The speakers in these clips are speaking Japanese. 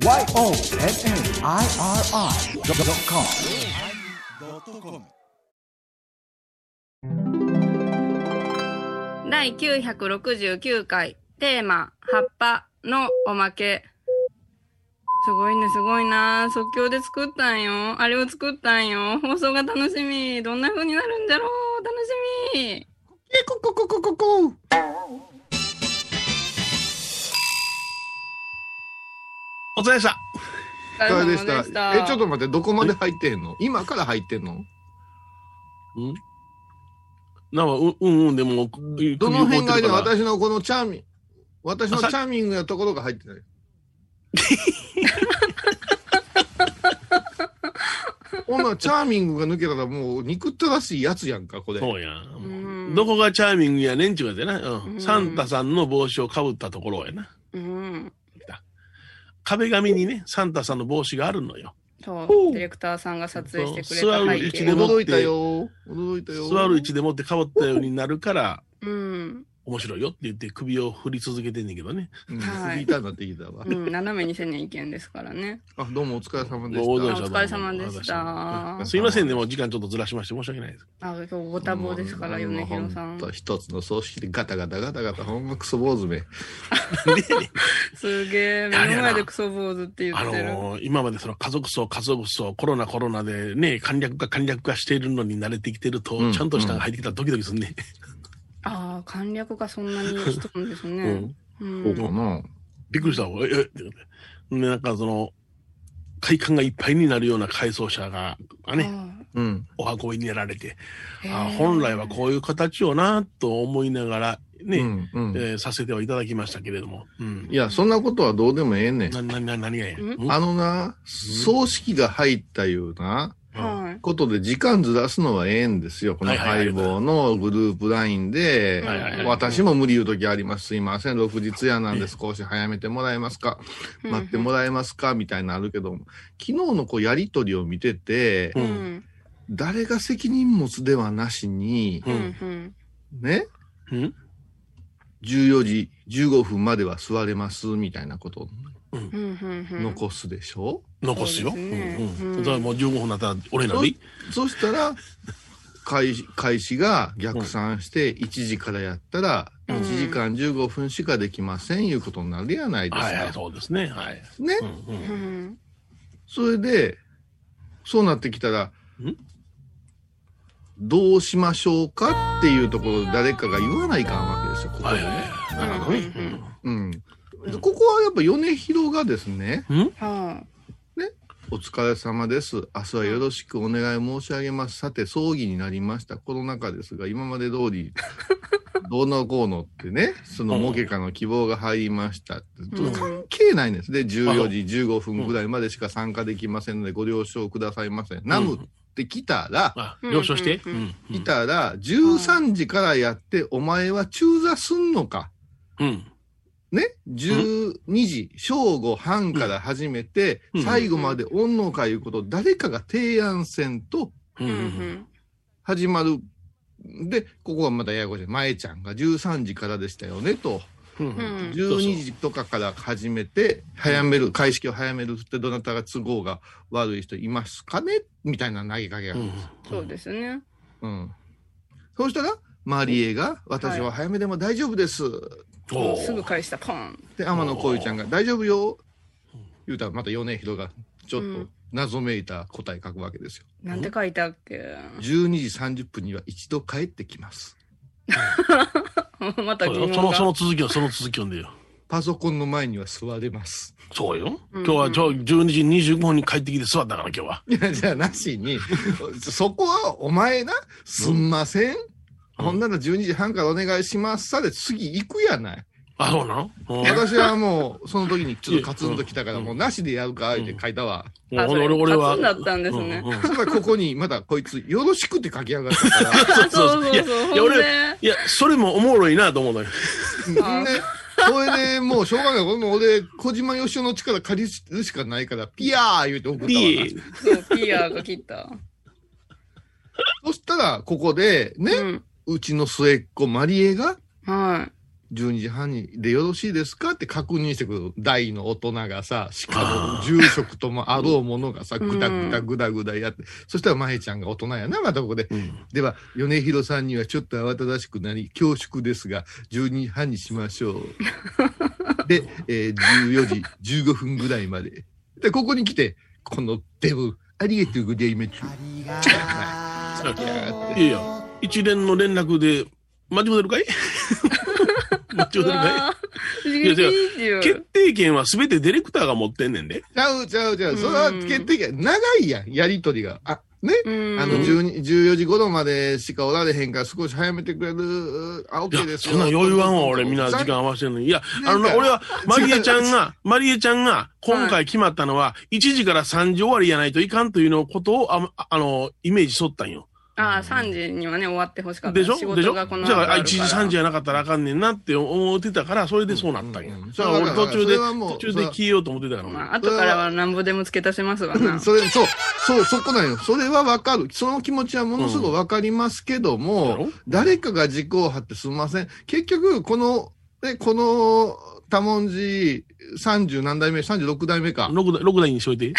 YONNIRI.com 第969回テーマ「葉っぱ」のおまけ。すごいねすごいな。即興で作ったんよ。あれを作ったんよ。放送が楽しみ。どんな風になるんだろう。楽しみ。えここここここお疲れ様でした。お疲れでした。えちょっと待ってどこまで入ってんの？今から入ってんの？うん？なんか、ううんうん、でも、どの辺がで私のこのチャーミング私のチャーミングなところが入ってない。ほんならチャーミングが抜けたらもう憎ったらしいやつやんかこれ。そうやん。ん。どこがチャーミングやねんちゅうやつやな。ううんん。サンタさんの帽子をかぶったところやな。うん壁紙にね、サンタさんの帽子があるのよ。そうディレクターさんが撮影してくれそうた座る位置で背景も驚いたよ。驚いたよ。座る位置でもってかぶったようになるから、うん面白いよって言って首を振り続けてんねんけどね。うん。はい。首痛になってきたわ、うん。斜めにせんねん意見ですからね。あどうもお疲れ様でおした。お疲れ様でした。すいませんね、もう時間ちょっとずらしまして申し訳ないです。あ今日ご多忙ですから米広さん。一つの葬式でガタガタガタガタほんまクソ坊主め。すげえ目の前でクソ坊主って言あってる、のー今までその家族層、家族層、コロナコロナでね、簡略化簡略化しているのに慣れてきてると、うんちゃんとしたのが入ってきたらドキドキするね。ああ簡略がそんなにしとるんですうねん。うんそうかなびっくりした。え、え。でなんかその、会館がいっぱいになるような改装車が、ね、うんお運びにやられて、あ本来はこういう形をな、と思いながら、ね、うんうんえーさせてはいただきましたけれども。うん。いやそんなことはどうでもええねんな、な、な、何がや。うん？うん？あのな葬式が入ったいうなはいことで時間ずらすのはええんですよ。この相棒のグループラインで。私も無理言うときあります。すいません、6日やなんで少し早めてもらえますか？うん待ってもらえますか？みたいなのあるけど、昨日のこうやりとりを見ててう、うんん誰が責任持つではなしにう、うん。んね、うん。14時15分までは座れます。みたいなこと残すでしょ、残すよ。そうんうん。うんだからもう15分になったら俺なんでいいそしたら、開始開始が逆算して1時からやったら、うん1時間15分しかできませんいうことになるやないですか。はいはい、そうですね。はい。ね、うんうんうんそれで、そうなってきたらん、どうしましょうかっていうところで誰かが言わないかんわけですよ、ここではいはいね。はい。なるほどね。うん。ここはやっぱ米広がですね、うん？うんはお疲れ様です。明日はよろしくお願い申し上げます。さて、葬儀になりました。コロナ禍ですが、今まで通り、どうのこうのってね、その模型の希望が入りましたって。うん関係ないんです。で、14時15分ぐらいまでしか参加できませんので、ご了承くださいませ。ナムって来たら、あ、了承して。ううんん。来たら、13時からやって、お前は中座すんのか。うん。ね、12時、正午半から始めて、うん最後までおんのかいうことを誰かが提案せんと始まる。で、ここはまたややこしい。前ちゃんが13時からでしたよねと。うんうん12時とかから始めて、早める、開式を早めるってどなたが都合が悪い人いますかねみたいな投げかけがある。うんそうですねうん。そうしたら、マリエが、私は早めでも大丈夫です。すぐ返したポンで、天野こゆちゃんが、大丈夫よ。言うたら、また米広が、ちょっとうん謎めいた答え書くわけですよ。なんて書いたっけ？12時30分には一度帰ってきます。またその、そがの続きを、その続きをんでよ。パソコンの前には座れます。そうよ。うん今日はちょ12時25分に帰ってきて座ったから今日は。いや、じゃあなしに、そこはお前な、すんません。ほんなら12時半からお願いします。さで次行くやない。あ、そうなんうん私はもう、その時にちょっとカツンと来たから、うん。もうなしでやるか、って書いたわ。俺俺は。カツンだったんですね。うんうんそしたらここに、まだこいつ、よろしくって書き上がったから、あそうそう。いやそういや俺いや、それもおもろいなと思うのよ。あね、それでもうしょうがない。俺も俺、小島よしおの力借りるしかないから、ピヤー言うて送ったわピな。そうピアが切った。そしたら、ここで、ね、ううんちの末っ子、マリエが、はい12時半にでよろしいですか？って確認してくる大の大人がさ、しかも住職ともあろうものがさ、うんぐだぐだぐだぐだやって、そしたらまえちゃんが大人やな、またここで。うん。では、米広さんにはちょっと慌ただしくなり、恐縮ですが、12時半にしましょう。で、えー14時15分ぐらいまで。で、ここに来て、このデブ、ありがとうございます。いやいや、一連の連絡で、間違ってるかい？間違ってるかわーいやじゃ決定権は全てディレクターが持ってんねんで。ちゃうちゃうちゃう。それは決定権、長いやん、やりとりが。あ、ね？うんあの、12 14時頃までしかおられへんから少し早めてくれる、あ、い OK やで、すよ。そんな余裕はんわ、俺、みんな時間合わせてんのに。いや、あの俺は、マリエちゃんが、マリエちゃんが、今回決まったのは、1時から3時終わりやないといかんというのことを、ああの、イメージしとったんよ。ああ、3時にはね、終わってほしかった。でしょ？仕でしょ？事がこのだから、あ1後ある時3時じゃなかったらあかんねんなって思ってたから、それでそうなったんや。うんうんだから俺途中で、それはもう途中で消えようと思ってたから。まあ、後からはなんぼでも付け足せますわな。それ、そう、そう、そこなんよ。それはわかる。その気持ちはものすごくわかりますけどだも、ろ誰かが軸を張ってすみません。結局、この、ね、この、多文字30何代目 ?36 代目か。6代、6代にしといて。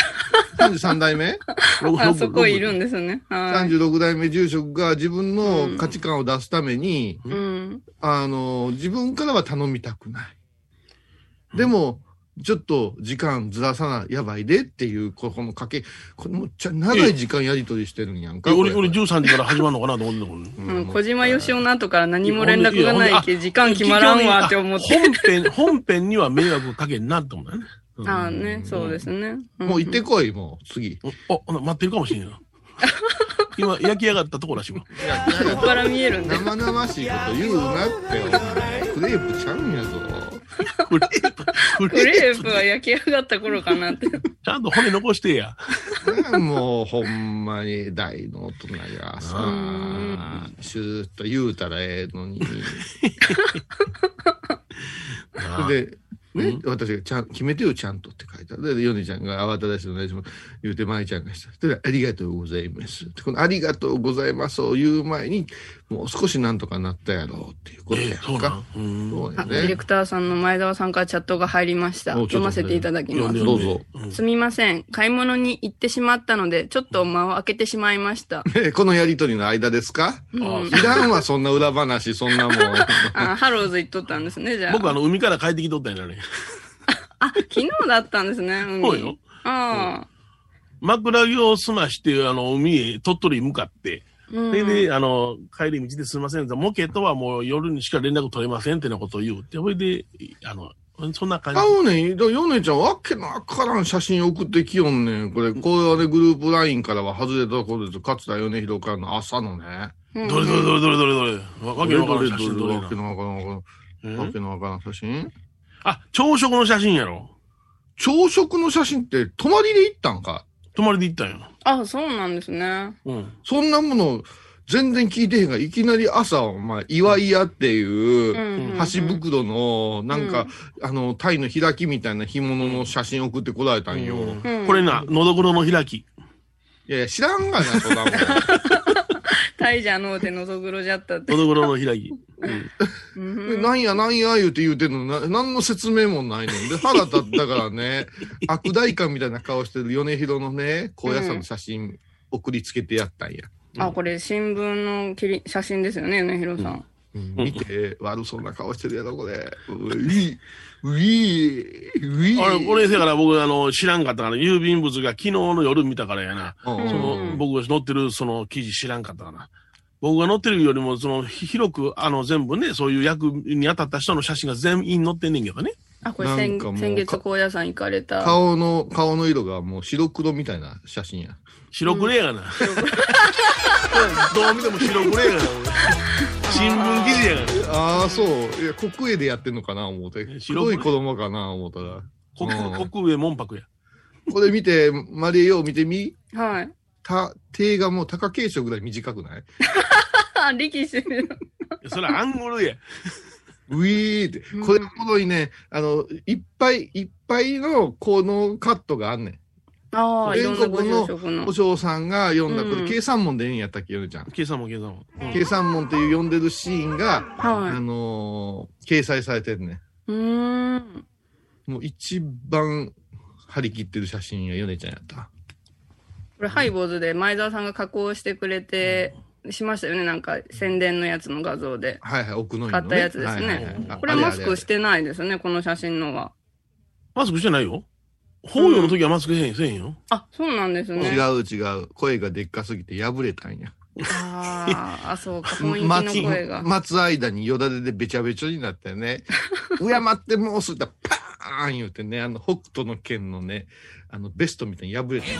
33代目？六あそこいるんんですね。はい。?36 代目住職が自分の価値観を出すために、うん。あの、自分からは頼みたくない。でも、ちょっと時間ずらさなやばいでっていう、この賭け、これもっちゃ長い時間やりとりしてるんやんか。俺、これ俺13時から始まるのかなと思ってたもんね。うん、小島よしおの後から何も連絡がないけ、時間決まらんわって思って。本編、本編には迷惑かけんなって思ったね。うんああね、そうですね。もう行ってこい、もう、次。あ、待ってるかもしれんよ。今、焼き上がったとこらしいわ。いや、ここから見えるんで。生々しいこと言うなって、お前。クレープちゃうんやぞ。クレープ、ククレーレープは焼き上がった頃かなって。プ、ちゃんと骨残してや。ねもう、ほんまに大の大人がさうん、シューッと言うたらええのに。で、ね、うん？私がちゃん、決めてよ、ちゃんとって書いてある。で、ヨネちゃんが慌ただしいお願いします。言うて、舞ちゃんがした。で、ありがとうございます。でこのありがとうございますを言う前に、もう少しなんとかなったやろうっていうことやんえそうなか。んうんあ、そうやディレね。クターさんの前澤さんからチャットが入りました。読ませていただきます。どうぞうんすみません。買い物に行ってしまったので、ちょっと間を空けてしまいました。えこのやりとりの間ですか？うんいらんわ、そんな裏話、そんなもん。あ、ハローズ行っとったんですね、じゃあ。僕あの、海から帰ってきとったんやね。あ、昨日だったんですね、海。そうよ。ああ。枕木を済まして、あの、海へ、鳥取に向かって、うんそれで、あの、帰り道ですいません。モケとはもう夜にしか連絡取れませんってなことを言うって、それで、あの、そんな感じあ。のね、だヨネちゃん、わけのわからん写真送ってきよんねん。これ、これはね、グループラインからは外れたことです。勝田米広からの朝のね。うんどれどれどれどれどれどれわわけのわからん写真どれなどれわけのわからわけのわからん写真あ、朝食の写真やろ。朝食の写真って泊まりで行ったんか？泊まりで行ったんや。あ、そうなんですね。うん。そんなもの全然聞いてへんが、いきなり朝、まあ、岩井屋っていう、うん箸袋の、なんか、あの、タイの開きみたいな干物の写真送ってこられたんよ。うんこれな、のどぐろの開き。いやいや、知らんがな、そんなもん。タイじゃのうてのどぐろじゃったっての。どぐろの開き。うんなんやなんや言うて言うてんのな、何の説明もないねん。で、腹立ったからね、悪大官みたいな顔してる米広のね、高野山の写真送りつけてやったんや。あ、これ新聞の切り写真ですよね、米広さん。見て、悪そうな顔してるやろ、これ。うい、うい、うい。あれ、これ、せやから僕、あの、知らんかったから、郵便物が昨日の夜見たからやな。うん、うんその、僕が載ってるその記事知らんかったかな。僕が載ってるよりも、その、ひ広く、あの、全部ね、そういう役に当たった人の写真が全員載ってんねんけどね。あ、これ先先月高野山行かれた。顔の、顔の色がもう白黒みたいな写真や。白黒やがな。どう見ても白黒やがな。新聞記事やがな。ああ、そう。いや、国営でやってんのかな、思って。白い子供かな、思ったら。国、うん国上門白や。これ見て、マリエよう見てみ。はい。た、手がもう高傾斜ぐらい短くない？あ、力士。それアングルや。ウィーってうん。これほどにね、あの、いっぱいいっぱいのこのカットがあんねん。ああ、全国のお。嬢さんが読んだ、こうんれ計算門でええんやったっけ、ヨネちゃん？計算も計算も。うん計算門っていう読んでるシーンが、はい。あのー掲載されてるね。うーん。もう一番張り切ってる写真がヨネちゃんやった。これ、ハイボーズで前澤さんが加工してくれて、しましたよね。なんか、宣伝のやつの画像で。はいはい、奥の院の、ね。買ったやつですねはいはいはいあこれはマスクしあてないですね、この写真のは。マスクしてないよ。法要の時はマスクせえへん、せえへんよ。あ、そうなんですね。違う違う。声がでっかすぎて破れたんや。あーあ、そうか、雰囲待気の声が。待つ間によだれでべちゃべちゃになってね。敬ってもうすったらパーン言うてね、あの北斗の剣のね、あのベストみたいに破れて、ね。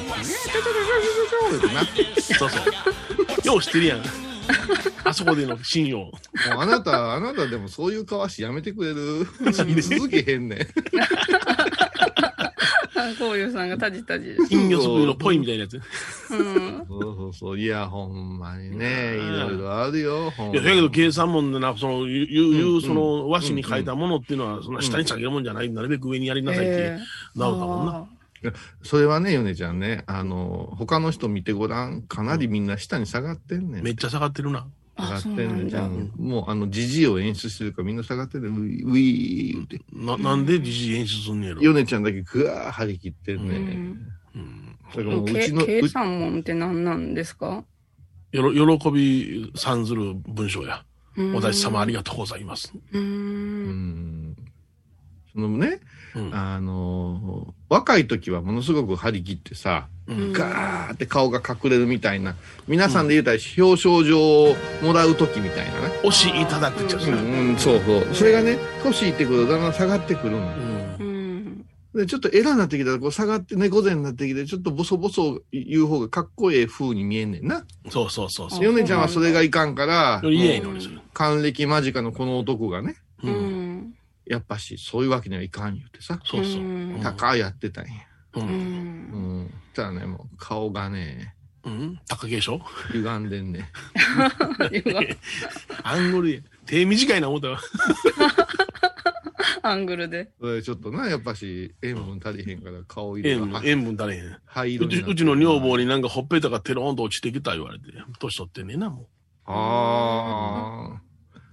そうそう。よう知ってるやん。あそこでの信用。もうあなた、あなたでもそういうかわしやめてくれる 続けへんねん。こういうさんがタジタジ。金魚すくいのポイみたいなやつ。いうん。そうそうそう。いや、ほんまにね、いろいろあるよ。ほんまや、だけど計算門でな、その、いう、いうう、んその、和紙に書いたものっていうのは、そんな下に下げるもんじゃない。なるべく上にやりなさいってえ、なるだもんな。あそれはね、ヨネちゃんね、あの、他の人見てごらん。かなりみんな下に下がってんねん。めっちゃ下がってるな。ーあ、下がってんんだ。うんもう、あの、じじいを演出してるからみんな下がってる。ウィウィー言うて。な、なんで自治演出すんねやろ。ヨネちゃんだけぐわー張り切ってんね。うんうんだからもううけちの、計う算門って何なんですか？よろ、喜びさんずる文章や。おお大師様ありがとうございます。う。うんん。そのね、うん。あの、若い時はものすごく張り切ってさ、うんガーって顔が隠れるみたいな、皆さんで言うたら表彰状をもらう時みたいなね。押しいただくっちゃううん、うん、そうそう。それがね、年いってくるとだんだん下がってくるの。うんうん。で、ちょっとエラになってきたら、こう下がって猫背になってきて、ちょっとボソボソ言う方がかっこええ風に見えんねんな。そうそうそうそう。ヨネちゃんはそれがいかんから、いやいもうのにする。還暦間近のこの男がね、ううん。ん。やっぱし、そういうわけにはいかん言うてさ、そうそう。うん高いやってたんや。う。うん。ただね、もう顔がね、うん？高化粧？歪んでんね。アングルや。手短いな思ったわ。アングルで。それちょっとな、やっぱし、塩分足りへんから顔色塩分、がは塩分足りへん。灰色うちうちの女房になんかほっぺたがテローンと落ちてきた言われて、年取ってんねんな、もああ。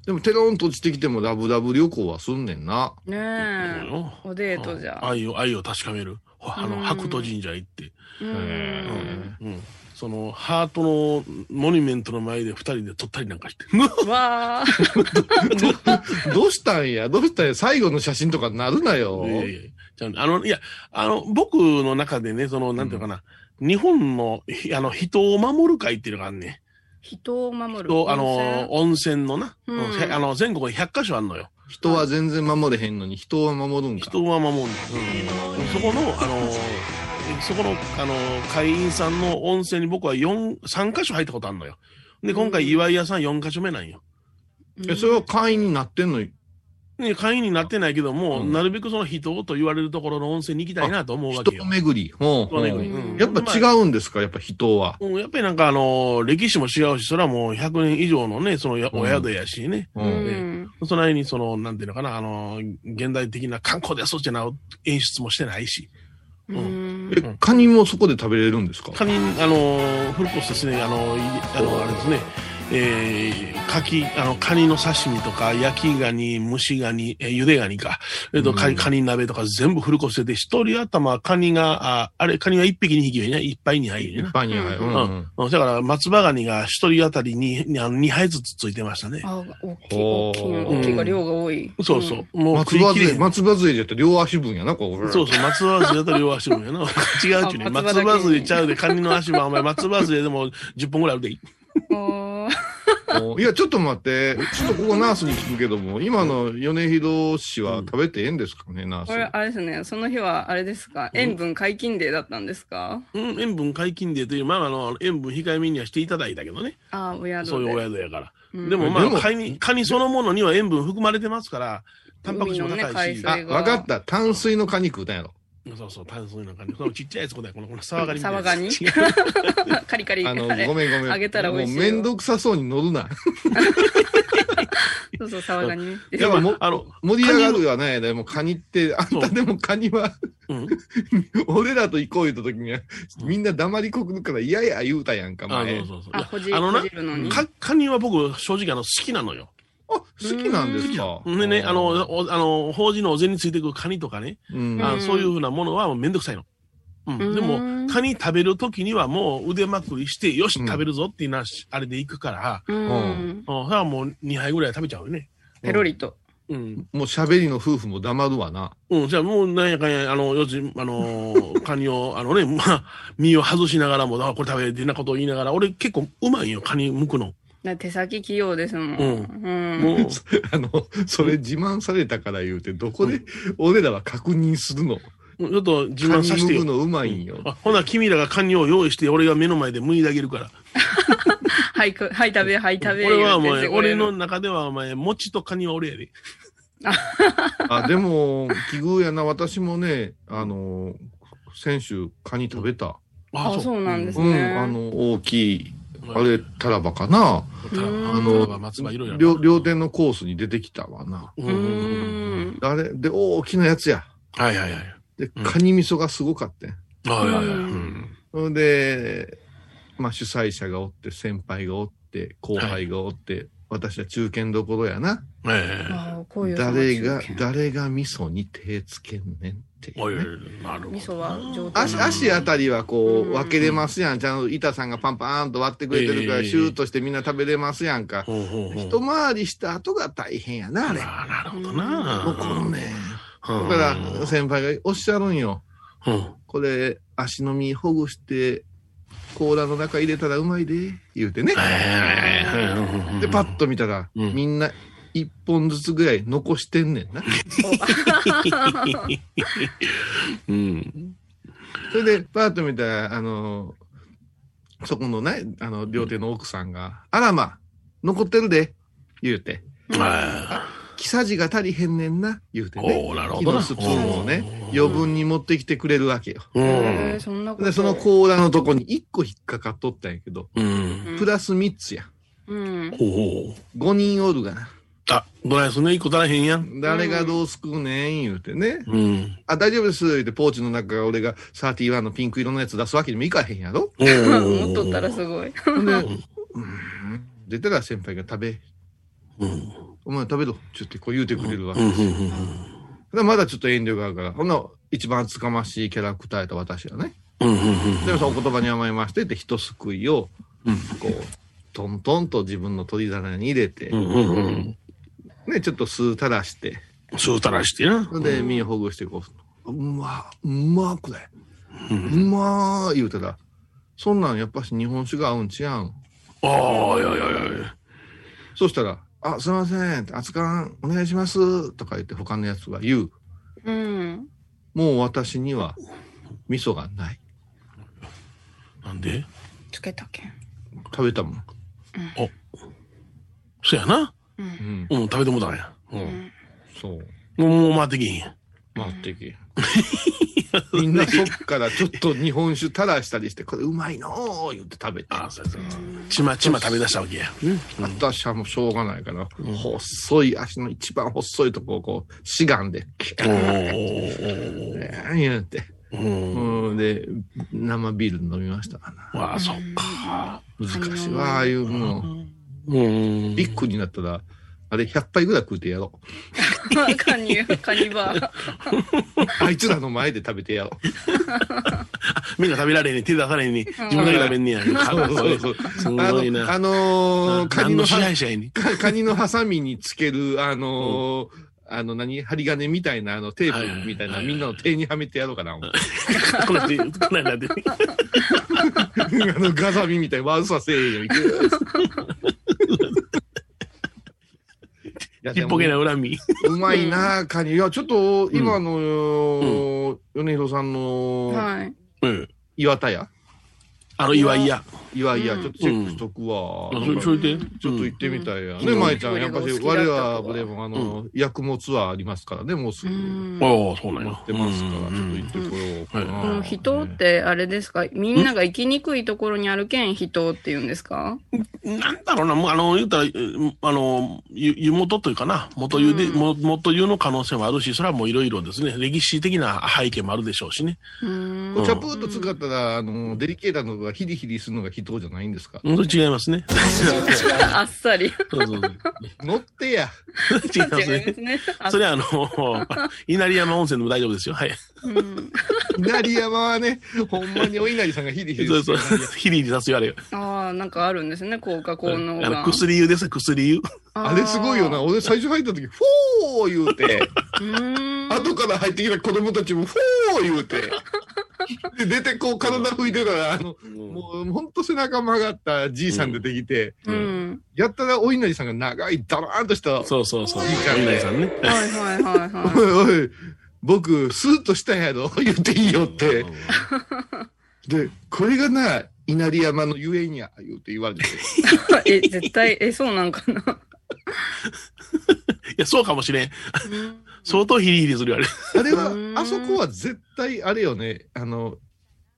でも、テロンと落ちてきてもラブラブ旅行はすんねんな。ねう。え。うんおデートじゃ。愛を、愛を確かめる。ほあの、うん白兎神社行って。うんへうん。その、ハートのモニュメントの前で二人で撮ったりなんかして。わあ。どうしたんや？どうしたんや？最後の写真とかなるなよ。いやいやじゃああの、いや、あの、僕の中でね、その、なんていうかな、日本の、ひあの、人を守る会っていうのがあんね。人を守る。と、あの、温泉？のな、うんへあの、全国に100カ所あんのよ。人は全然守れへんのに人は守るんか。人は守るんだ。うん。そこの、あの、そこの、あの、会員さんの温泉に僕は4、3カ所入ったことあるのよ。で、今回岩井屋さん4カ所目なんよ。え、それは会員になってんの？ね、会員になってないけども、うんなるべくその人と言われるところの温泉に行きたいなと思うわけよ。人巡り。人巡りうんやっぱ違うんですか？やっぱ人は。うん、やっぱりなんかあの、歴史も違うし、それはもう100年以上のね、そのお宿やしね。う。うんん。その間にその、なんていうのかな、あの、現代的な観光ですってな演出もしてないし。うん。え、カニもそこで食べれるんですか？カニ、あの、フルコースですね、あの、いあの、あれですね、えー、カキ、あの、カニの刺身とか、焼きガニ、蒸しガニ、えー、茹でガニか、えっ、と、カニ、うんカニ鍋とか全部フルコースで、一人頭、カニが、ああれ、カニは一匹二匹やね、いっぱいに入るいねな。っぱいに入る。うんうんうんだから、松葉ガニが一人当たりに、にあの二杯ずつついてましたね。あ、大きい、大きいの、大きいが量が多い。そうそう。もう松葉杖。松葉杖じゃって両足分やな、こう。そうそう、松葉杖だと両足分やな。違うっちゅうね。あ松葉杖ちゃうで、カニの足はお前松葉杖でも10本ぐらいあるでいい。うん。いや、ちょっと待って。ちょっとここナースに聞くけども、今の米広氏は食べてええんですかね、ナース。これ、あれですね、その日は、あれですか、塩分解禁デーだったんですか？うん、塩分解禁でという、まあ、あの、塩分控えめにはしていただいたけどね。ああ、お宿で。そういうお宿やから。うんでもまあ、カニ、カニそのものには塩分含まれてますから、タンパク質も高いし。ね海あ、わかった。淡水のカニ食うたんやろ。そうそう、炭水なんかね。そのちっちゃいやつこだよ。この、このサワガニみたいな。サワガカリカリ。あの、ごめんごめん。揚げたら美味しいよもうめんどくさそうに乗るな。そうそう、サワガニね。いやもうあの、盛り上がるはね、でもカニって、あんたでもカニはうん？俺らと行こう言った時には、みんな黙りこくるから嫌や言うたやんか、あ、前。そうそうそう。あ、ほじ、あのなほじるのに？か、カニは僕、正直あの、好きなのよ。あ、好きなんですか？でね、あの、おあの、法事のお膳についてくるカニとかね、うん、あうんそういうふうなものはもうめんどくさいの。うん。うんでも、カニ食べるときにはもう腕まくりして、よし、うん食べるぞっていうな、あれで行くから、うん。うん。それはもう2杯ぐらい食べちゃうよね。ペロリと。うん。もう喋りの夫婦も黙るわな。うん。じゃあもうなんやかんや、あの、よし、あのー、カニを、あのね、まあ、身を外しながらも、あ、これ食べてなことを言いながら、俺結構うまいよ、カニ剥くの。だ手先器用ですもん。うんうん。もう、あの、それ自慢されたから言うて、どこで俺らは確認するの？ちょっと自慢させてよ。のうまいんよ。あほな、君らがカニを用意して、俺が目の前で剥いであげるから。はい、くはい、食べ、はい、食べ。俺はお前、俺の。中ではお前、餅とカニは俺やで。あ、でも、奇遇やな、私もね、あの、先週、カニ食べた。あ、そうなんですうん、ね。あの、大きい、あれ、タラバかな？あの。両、両店のコースに出てきたわな。あれ、で、大きなやつや。はいはいはい。で、うんカニ味噌がすごかったん。はいはいはい。ううんん。それで、まあ主催者がおって、先輩がおって、後輩がおって、私は中堅どころやな。ええ。あこういう誰が誰が味噌に手つけんねんね、なるほど。味噌は上等足、な足あたりはこう分けれますやん。ちゃんと板さんがパンパーンと割ってくれてるから、ええシューッとしてみんな食べれますやんか。ほうほうほう一回りした後が大変やな、あれ。ああ、なるほどな。このね。うん。だから、先輩がおっしゃるんよ。うん。これ、足の実ほぐして、甲羅の中入れたらうまいで、言うてね。で、パッと見たら、うんみんな一本ずつぐらい残してんねんな。うん。それで、パッと見たら、あの、そこのね、あの、両手の奥さんが、あらま、残ってるで、言うて。あ木さじが足りへんねんな、言うてね。おーなるほどな木のスプーンをね、余分に持ってきてくれるわけよ。あ。うへーん。そんなこと。で、その甲羅のとこに1個引っかかっとったんやけど、うん。プラス3つや。うん。ほうほう。5人おるがな。あ、どないすんね一個足らへんやん。誰がどうすくうねん、言うてね。うん。あ、大丈夫です、言うて、ポーチの中から俺が31のピンク色のやつ出すわけにもいかへんやろ。お持っとったらすごい。ほんで、うん。出たら先輩が食べ、うん。お前食べろ、ちょっとこう言うてくれるわうん。うん。でまだちょっと遠慮があるから、ほんな一番厚かましいキャラクターやった私はね。うん。うん。でもそのお言葉に甘えましてって、一すくいを、うん。こう、トントンと自分の鳥皿に入れて、うん。うん。ね、ちょっと酢垂らして、そうたらしてな。それで身をほぐしてこう、うま、うまくね。う。うんまー言うてた。そんなんやっぱし日本酒が合うんちゃうん？ああ、いやいやいや。そしたら、あ、すいません、熱燗お願いします、とか言って他のやつが言う。うん。もう私には味噌がない。なんで？つけたけん。食べたもん。そやな。う。うんん。うん、食べてもうたんや。う。うんん。そう。もう回ってきへんや。待ってけ。みんなそっからちょっと日本酒垂らしたりして、これうまいのー言って食べて。ああ、そうそう。ちまちま食べ出したわけや。私はもうしょうがないから、細い足の一番細いとこをこう、しがんで、キャおー言うて。お。うん。うん、で、生ビール飲みましたかな。わあ、そっか。難しいわ、ああいうもう、うん。ビッグになったら、あれ100杯ぐらい食うてやろう。カニ、カニバー。あいつらの前で食べてやろう。みんな食べられへんねん手出されへんねん自分だけ食べんねや。そうそうそう。すあごいな。の、あのー、カニの支配者やカニのハサミにつける、あのーあの何、針金みたいな、あの、テープみたいな、はいみんなの手にはめてやろうかな。この手、この間で。あの、ガザミみたいに悪させえよちっぽけな恨み。うまいな、カニ。いや、ちょっと、今の、米広さんの、はい。うん。岩田屋あの、岩井や。いやいや、うん。ちょっとチェックしとくわ。あなん。かそれそれで？ちょっと行ってみたいや。うん。ね、舞ちゃん、やっぱし、我はでも、あの、薬物ツアーありますからね、もうすぐ。うん。ああ、そうなんや。持ってますから、ちょっとうん行ってこようかな。人ってあれですか？みんなが行きにくいところにあるけん人って言うんですか？なんだろうな、もうあの、言ったら、うんあの、湯湯元というかな、元湯で、うん。も元湯の可能性もあるし、それはもういろいろですね、歴史的な背景もあるでしょうしね。チャプーッと使ったら、あの、デリケータのがヒリヒリするのが人じゃないんですか？うん、それ違いますね。あっさり。そうそうそう。乗ってや。違いますねそれはあの、稲荷山温泉でも大丈夫ですよ。はい。うん稲荷山はね、ほんまにお稲荷さんがヒリヒリそうそう。ヒリヒリさすよ、あれ。ああ、なんかあるんですね、効果効能あのが。薬湯です、薬湯。あれすごいよな。俺最初入った時、フォー言うて。後から入ってきた子供たちもフォー言うて、で、出てこう体拭いてたら、あの、もうほんと背中曲がったじいさん出てきて、うん。やったらお稲荷さんが長い、ダラーンとした、そうそうそう。いいじゃんね稲荷さんね。はいはいはいは おいおい、僕、スーッとしたやろ？言っていいよって。で、これがな、稲荷山のゆえんや、言うて言われて。い。え、絶対、え、そうなんかな？いや、そうかもしれん。相当ヒリヒリするよ、あれ。あれはあそこは絶対、あれよね、あの、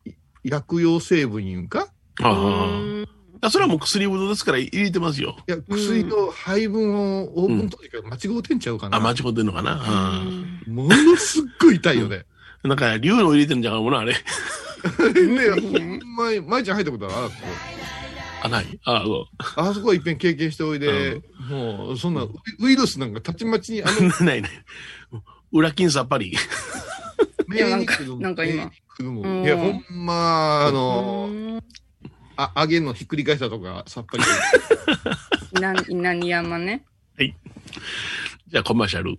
い薬用成分言うんか？あうんあ。それはもう薬物ですから入れてますよ。いや、薬の配分をオープントリから間違うてんちゃうかな。あ、間違ってんのかな？ものすっごい痛いよね。うん。なんか、竜の入れてんじゃんもな、あれ。ねほんまに、舞ちゃん入ったことある？あそこあ、ない。あ、そう。あそこは一遍経験しておいで、もう、そんな、ウウイルスなんかたちまちに、あの、ないない。裏金さっぱり。いやなんかなんか今いや、ほんま、あの、うんあ、揚げんのひっくり返したとか、さっぱり。稲稲荷山ね。じゃあ、コマーシャル。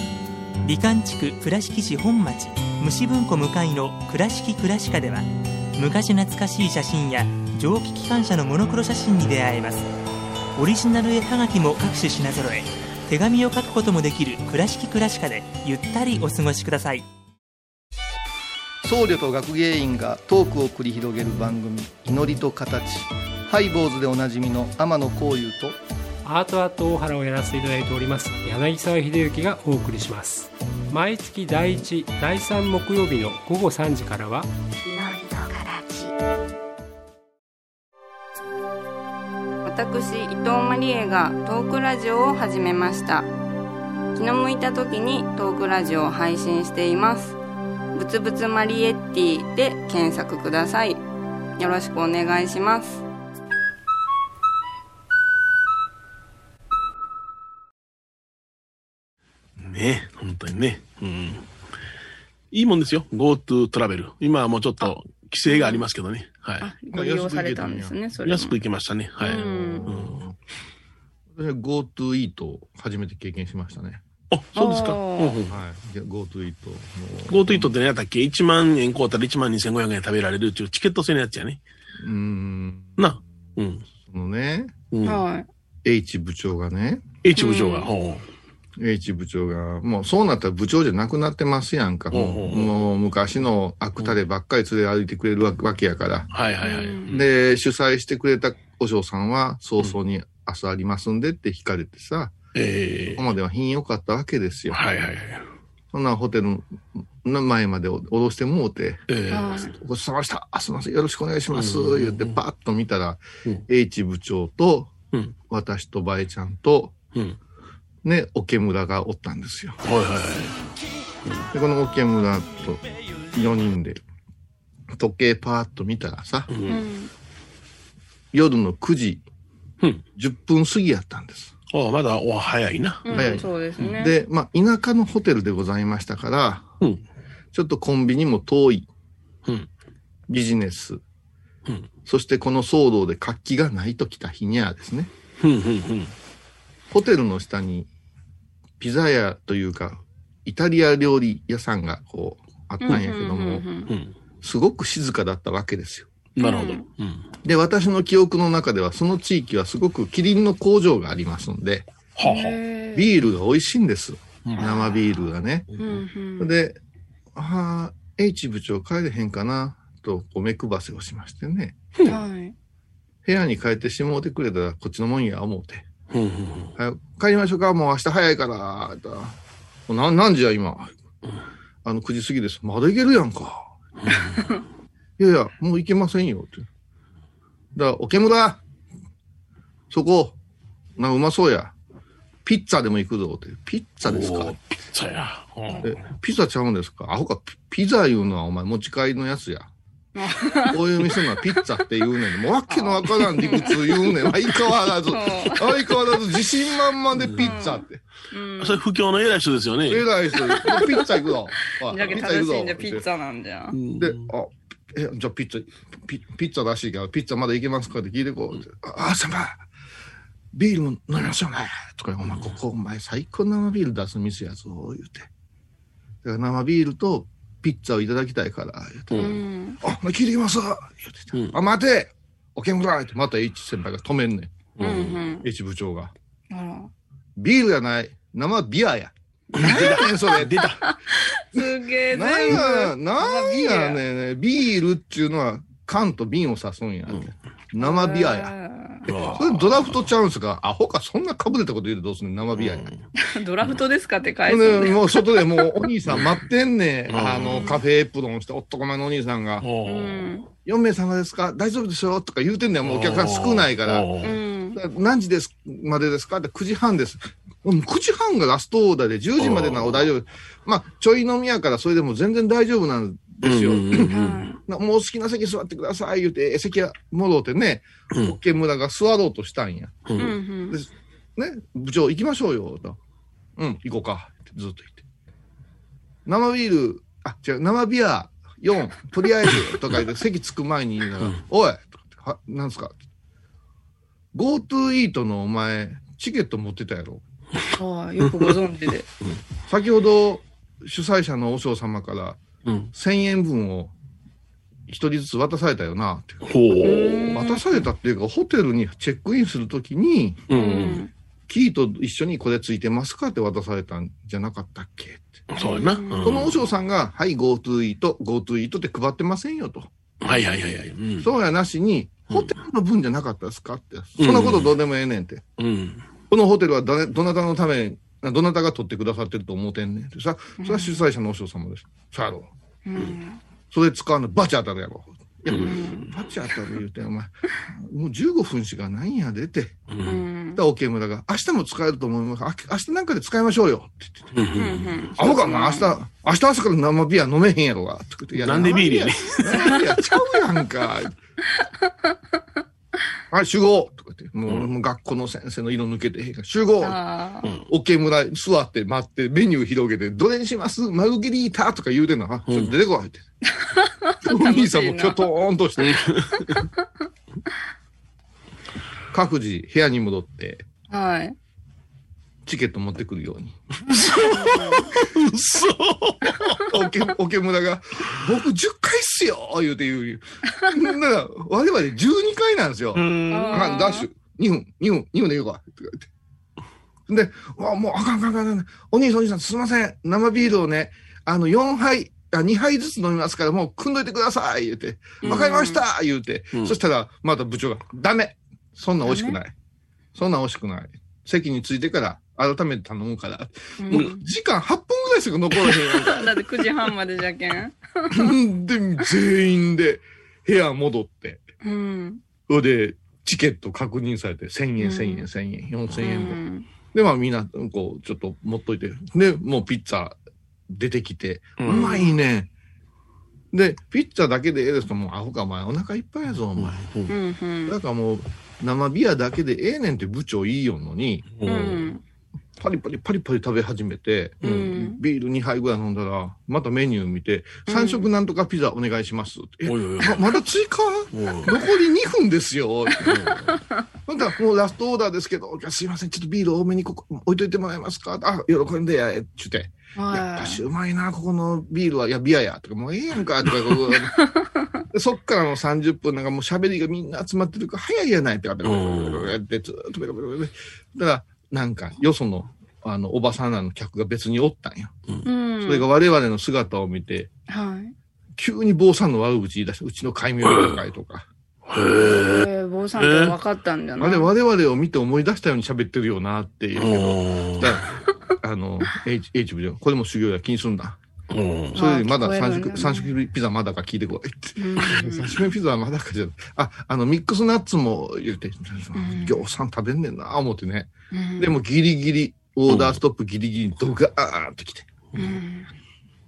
美観地区倉敷市本町虫文庫向かいの「倉敷倉歯科」では昔懐かしい写真や蒸気機関車のモノクロ写真に出会えます。オリジナル絵はがきも各種品揃え手紙を書くこともできる「倉敷倉歯科」でゆったりお過ごしください。僧侶と学芸員がトークを繰り広げる番組「祈りと形」ハイボーズでおなじみの天野幸雄とアートアート大原をやらせていただいております柳沢秀幸がお送りします。毎月第1第3木曜日の午後3時からは私伊藤マリエがトークラジオを始めました。気の向いた時にトークラジオを配信しています。ぶつぶつマリエッティで検索ください。よろしくお願いします。ね本当にね。うん。いいもんですよ。GoTo トラベル。今はもうちょっと規制がありますけどね。はい。あご利用されたんですねそれも安く行けましたね。はい。うんうん私は GoTo イート初めて経験しましたね。あ、そうですか。はい。GoTo イート。GoTo イートって何やったっけ ?1 万円買うたら1万2500円食べられるっていうチケット制のやつやね。うーん。な。うん。そのね、うん。はい H 部長がね、H 部長が。うんほ H 部長が、もうそうなったら部長じゃなくなってますやんか。ほうほうほうもう昔の悪タレばっかり連れ歩いてくれるわわけやから。うはいはいはい。うんで、主催してくれたお嬢さんは早々に明日ありますんでって聞かれてさ、ええここまでは品良かったわけですよ。はいはいはい。そんなホテルの前までお降ろしてもうて、ええはいごちそうさまでした。あ、すみません。よろしくお願いします。うんうんうん言ってパッと見たら、うん H 部長と、うん私とバエちゃんと、うん。ね、桶村がおったんですよ。はいはいはい。で、この桶村と4人で、時計パーッと見たらさ、う。うんん夜の9時うん。10分過ぎやったんです。おまだお早いな。うん早いそうですね。で、まあ、田舎のホテルでございましたから、うんちょっとコンビニも遠い、うんビジネス、うんそしてこの騒動で活気がないと来た日にはですね、うんうんうん。ホテルの下にピザ屋というか、イタリア料理屋さんがこうあったんやけども。すごく静かだったわけですよ。なるほど。で、私の記憶の中ではその地域はすごくキリンの工場がありますんで、ビールが美味しいんです。うん生ビールがね。で、ああ、H 部長帰れへんかな、とこう目配せをしましてね。はい。部屋に帰ってしもうてくれたらこっちのもんや思うて。あ。うんうんはい、帰りましょうか、もう明日早いから、な何時や今？あの9時過ぎです。まだ行けるやんか。いやいや、もう行けませんよ。って。だから、おけむら、そこ、な、うまそうや。ピッツァでも行くぞって。ピッツァですか？ピッツァや。うんえ、ピザちゃうんですか？アホか、ピピザいうのはお前持ち帰りのやつや。こういう店のはピッツァって言うねん。もうわけのわからん理屈言うねん。相変わらず、相変わらず自信満々でピッツァって。うんそれ不況の偉い人ですよね。偉い人、ピッツァ行くぞ。じゃけピッツァ行くぞピッツァなんじゃう。んで、あ、え、じゃあピッツァ、ピピッツァらしいから、ピッツァまだ行けますかって聞いてこうって。あ、あ先輩、ビールも飲みますよね。とか、お前、ここ、お前、最高の生ビール出す店やぞ、言うて。だから生ビールとピッツァをいただきたいから、言うて。ううんん。あ、聞いてきます言うてて。うんあ、待ておけむらって、また H 先輩が止めんねうんう。うんん。H 部長が。ビールやない。生ビアや。何やねん、それ。出た。すげえ、なん全や、部。なんやねん。ビールっていうのは缶と瓶を指すんや。生ビアや。や。それドラフトちゃうんすかアホか、そんなかぶれたこと言うてどうすんねん、生ビアや。ドラフトですかって返す。もう外でもうお兄さん待ってんね。あの、カフェエプロンして、男前のお兄さんが。おーうん。4名様ですか？大丈夫でしょ？とか言うてんねん。もうお客さん少ないから。何時ですまでですか？って9時半です。もう9時半がラストオーダーで10時までなら大丈夫。まあ、ちょい飲みやからそれでも全然大丈夫なんですよ。もう好きな席座ってください言うて、席が戻ってね、うんホッケ村が座ろうとしたんや。うん。ね、部長行きましょうよ。とうん、行こうか。ってずっと言って。生ビール、あ、違う、生ビア4、とりあえず、とか言って、席着く前に言いながら、うんおい、は、なんすか ?GoTo イートのお前、チケット持ってたやろ はい。よくご存知で。先ほど、主催者の和尚様から、うん。1000円分を一人ずつ渡されたよな、って。渡されたっていうか、ホテルにチェックインするときに、う。うんん。キーと一緒にこれついてますかって渡されたんじゃなかったっけ？って。そうやな。うんの和尚さんが、はい、GoTo イート、GoTo イートって配ってませんよと。はいはいはいはい。うん。そうやなしに、うんホテルの分じゃなかったですかって。そんなことどうでもええねんって。うん。このホテルは誰どなたのために、どなたが取ってくださってると思うてんねんって。さ、それは主催者の和尚様です。さやろ。う？ん。それ使うのバチ当たるやろ。いや、んバチ当たる言うて、お前、もう15分しかないんやでって。う。うんん。だ、OK 村が、明日も使えると思います。あ明日なんかで使いましょうよ。って言って。うん。うん。アホかな明日、明日朝から生ビア飲めへんやろが。とか言っていやなんでビールやねん生ビアちゃうやんか。はい、集合もう,、もう学校の先生の色抜けてへんから、集合。オッケー村座って待って、メニュー広げて、どれにします？マルゲリータとか言うてんの。あ、ちょっと出てこいって。お兄さんもキョトーンとして。各自部屋に戻って、はい。チケット持ってくるように。嘘おけ、おけむらが、僕10回っすよ言うて言う。だから、我々12回なんですよ。うん。ああダッシュ。2分、2分、2分で言うか。って言われて。で、うわ、もうあかんあかんあかんあかん。お兄さんお兄さん、すいません。生ビールをね、あの、4杯、あ2杯ずつ飲みますから、もう組んどいてください言うて。わかりました言うて。うんそしたら、また部長が、ダメそんなん美味しくない。そんなん美味しくない。席に着いてから、改めて頼むから。うもう、時間8分ぐらいしか残らへん。だって9時半までじゃけん。で、全員で部屋戻って、うん。それで、チケット確認されて、1000円、うん1000円、1000円、4000円分。うんで、まあみんな、こう、ちょっと持っといて。で、もうピッツァ出てきて、ううんまいね。で、ピッツァだけでええですと、もうアホか、お前、お腹いっぱいやぞ、お前。うんうんうんだからもう、生ビアだけでええねんって部長言いよんのに、う。ん。パリパリパリパリ食べ始めて、うん。ビール2杯ぐらい飲んだら、またメニュー見て、3食なんとかピザお願いします。って。えおいおいおい。ままだ追加？うん残り2分ですよ。ほ んだらもうラストオーダーですけど、すいません、ちょっとビール多めにここ置いといてもらえますか？あ、喜んでや、え、ちゅって。やっはぱしうまいな、ここのビールは、いや、ビアや、とか、もうええやんか、とか、こ そっからの30分なんかもう喋りがみんな集まってるから、早いやない、ペラペラペラペラペラって、ずーっとペラペラペラ。だから、なんか、よその、あの、おばさんらの客が別におったんよ。うん。それが我々の姿を見て、はい。急に坊さんの悪口言い出して、うちの戒名の会とか。えー、坊さんと分かったんじゃない？あれ、我々を見て思い出したように喋ってるよなっていう。うんだからあの、H、H 部長、これも修行や気にすんな。うんそれよりまだ三食、あ聞こえるんだね三食ピザまだか聞いてこいって。うん三食目ピザはまだかじゃあ、あの、ミックスナッツも言って、ぎょうさん食べんねんな、思ってね。うんでもギリギリ、オーダーストップギリギリ、ドガーンと来て。うん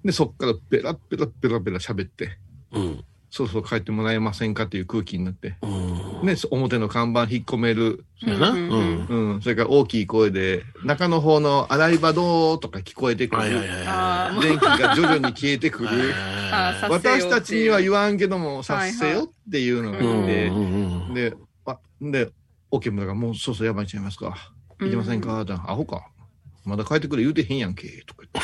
で、そっからペラペラペラペラ喋って、うん。そろそろ帰ってもらえませんかっていう空気になって。うん。ね、表の看板引っ込める。そうんん。うん。それから大きい声で、中の方の洗い場どうとか聞こえてくる。電気が徐々に消えてくる。私たちには言わんけども、させよっていうのがうんいて、うんで、あ、で、オケムラがもうそうそうやばいちゃいますか。行きませんか、じゃあ、アホか。まだ帰ってくれ言うてへんやんけ。とか言って。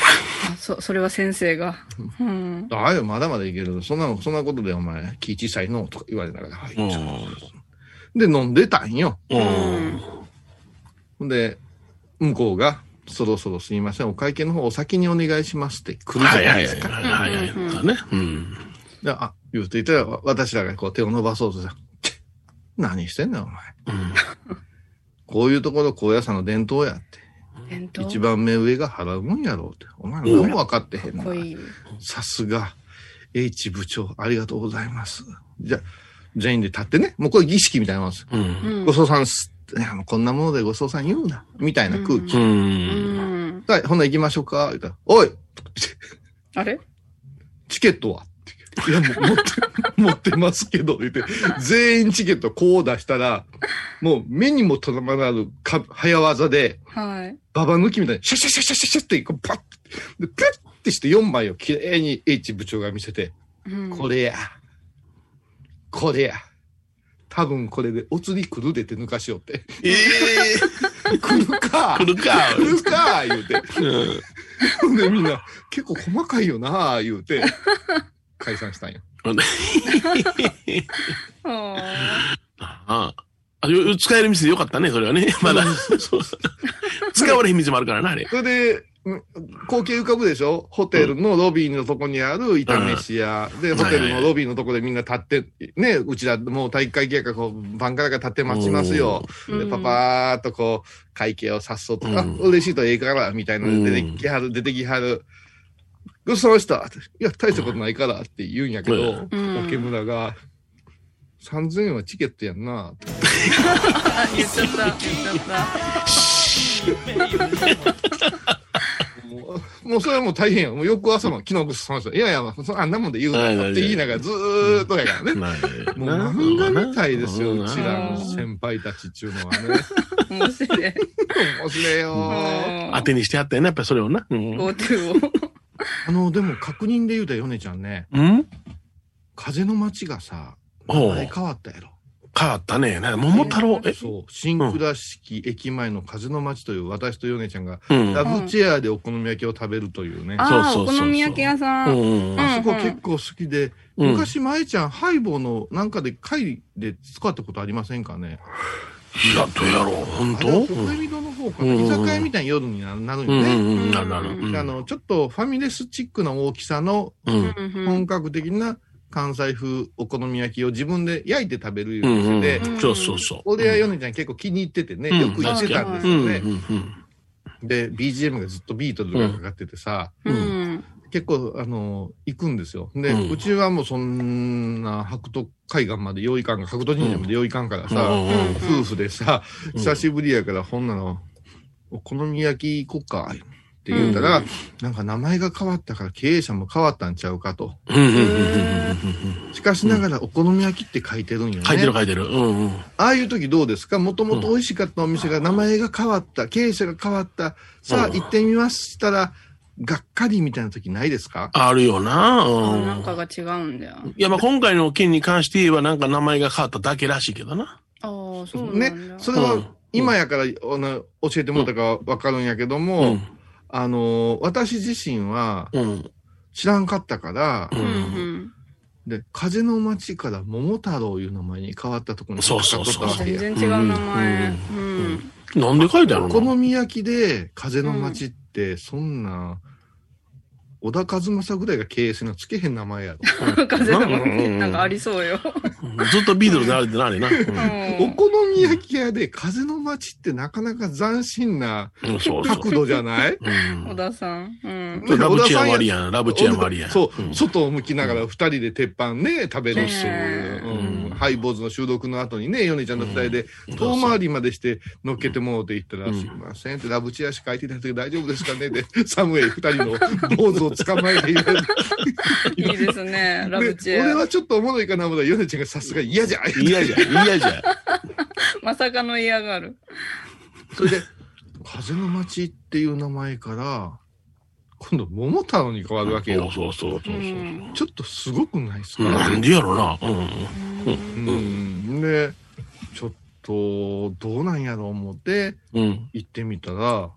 あ そ、それは先生が。うん。ああよ、まだまだいける。そんなの、そんなことでお前、気小さいのとか言われながら、はい。うんですで、飲んでたんよ。うん。ほんで、向こうが、そろそろすいません、お会計の方お先にお願いしますって来るじゃはいはいいなですか。はいはいはい。ね。うん。であ、言うていたら、わ私らがこう手を伸ばそうとさ、チッ何してんだよ、お前。こういうところ、高野山の伝統やって。一番目上が払うもんやろうって。お前何も分かってへんなかっこいい。さすが、H 部長、ありがとうございます。じゃあ、全員で立ってね。もうこれ儀式みたいなもんです。うん。うんご。相んす。こんなものでご相ん言うな。みたいな空気。う。うんん。はい、ほんなら行きましょうか。言ったら、おいあれ？チケットは？いや、もう持って、持ってますけど、言って、全員チケットこう出したら、もう目にもとどまらぬか早技で、はい。ババ抜きみたいに、シャシャシャシャシャシャって、こうパッで、ピュッてして4枚をきれいに H 部長が見せて、うんこれや。これや。多分これでお釣り来るでって抜かしよって。ええ。来るか来るか。来るか言うて。うん。ほんでみんな、結構細かいよな言うて、解散したんよ。ああ使える店でよかったね、それはね。まだ。使われへん店もあるからな、あれ。それで、うん光景浮かぶでしょ？ホテルのロビーのとこにある炒飯屋。で、ホテルのロビーのとこでみんな立って、ね、うちらもう体育会系がこう、バンカラが立って待ちますよ。で、うんパパーっとこう、会計をさっそうと、うんあ、嬉しいとええから、みたいなので出てきはる、出てきはる。ごちそうさまでした。いや、大したことないからって言うんやけど、うん桶村が、3000円はチケットやんなって。あ。言っちゃった。言っちゃった。もう、もうそれはもう大変や。もう翌朝も昨日ぐその人、いやいや、そあんなもんで言うなよって言いながらずーっとやからね。もう漫画みたいですよ、うちらの先輩たちっていうのはね。面白い。面白いよ。当てにしてあったよね、やっぱりそれをな。うん。あの、でも確認で言うたらヨネちゃんね、うん？風の街がさ、名前変わったやろ。変わったね。な桃太郎、え？そう、新倉敷駅前の風の街という私とヨネちゃんが、うん。ラブチェアでお好み焼きを食べるというね。そうそうそうお好み焼き屋さ。うんん。あそこ結構好きで、うん昔、舞ちゃん、ハイボーのなんかで会で使ったことありませんかね？いや、どうやろう。本当？あれは北海道の方かな、うん居酒屋みたいな夜になるなるよね。うん。なるあの、ちょっとファミレスチックな大きさのうん。本格的な関西風お好み焼きを自分で焼いて食べるよう。そうそうそう。俺やヨネちゃん結構気に入っててね、うんよく行ってたんです。よね。うん。で、BGM がずっとビートルズがかかっててさ、うん。結構、あの、行くんですよ。で、うんうちはもうそんな白土海岸まで用意かんが、白土神社まで用意かんからさ、うん夫婦でさ、久しぶりやから、ほんなの、お好み焼き行こっか。って言ったら、なんか名前が変わったから経営者も変わったんちゃうかと。うんうんうんうんうんしかしながらお好み焼きって書いてるんよね。書いてる書いてる。うんうん。ああいう時どうですか？もともと美味しかったお店が名前が変わった、経営者が変わった、さあうん行ってみましたら、がっかりみたいな時ないですか？あるよな。あうん。なんかが違うんだよ。いや、まあ今回の件に関して言えばなんか名前が変わっただけらしいけどな。ああ、そうなんねだ。、それは今やから、あの教えてもらったかわかるんやけども、うん。あの、私自身はうん。知らんかったから、ううんんで、風の町から桃太郎いう名前に変わったところにそうそうそうかかっとったわけや全然違う名前。ううんん。なんで書いてあるおの？好み焼きで風の町って、そんな、小田和正ぐらいが経営するのつけへん名前やろ。風のうんなんかありそうよ。ずっとビートルズあれってなあれな。お好み焼き屋で風の町ってなかなか斬新なうん、そうそう。角度じゃない？うん小田さん。うん。ラブチェアもありやん。ラブチェアもありやん。そう、ん外を向きながら二人で鉄板ね、食べるし、ねうんうんハイボーズの収録の後にね、ヨネちゃんの二人でうん遠回りまでして乗っけてもうて言ったら、うんすいませんって、ラブチェアしか書いてないけど大丈夫ですかね？で、サムウェイ二人の坊主を捕まえて言われていいですね。ラブチで俺。はちょっとおもろいかな思ったら、ヨネちゃんがさすがに嫌じゃん。嫌じゃ、嫌じゃ。まさかの嫌がる。それで、風の街っていう名前から、今度、桃太郎に変わるわけよ。そうそうそううそう。ん。ちょっとすごくないですか、なんでやろな。うん。うん。で、ちょっと、どうなんやろう思って、うん。行ってみたら。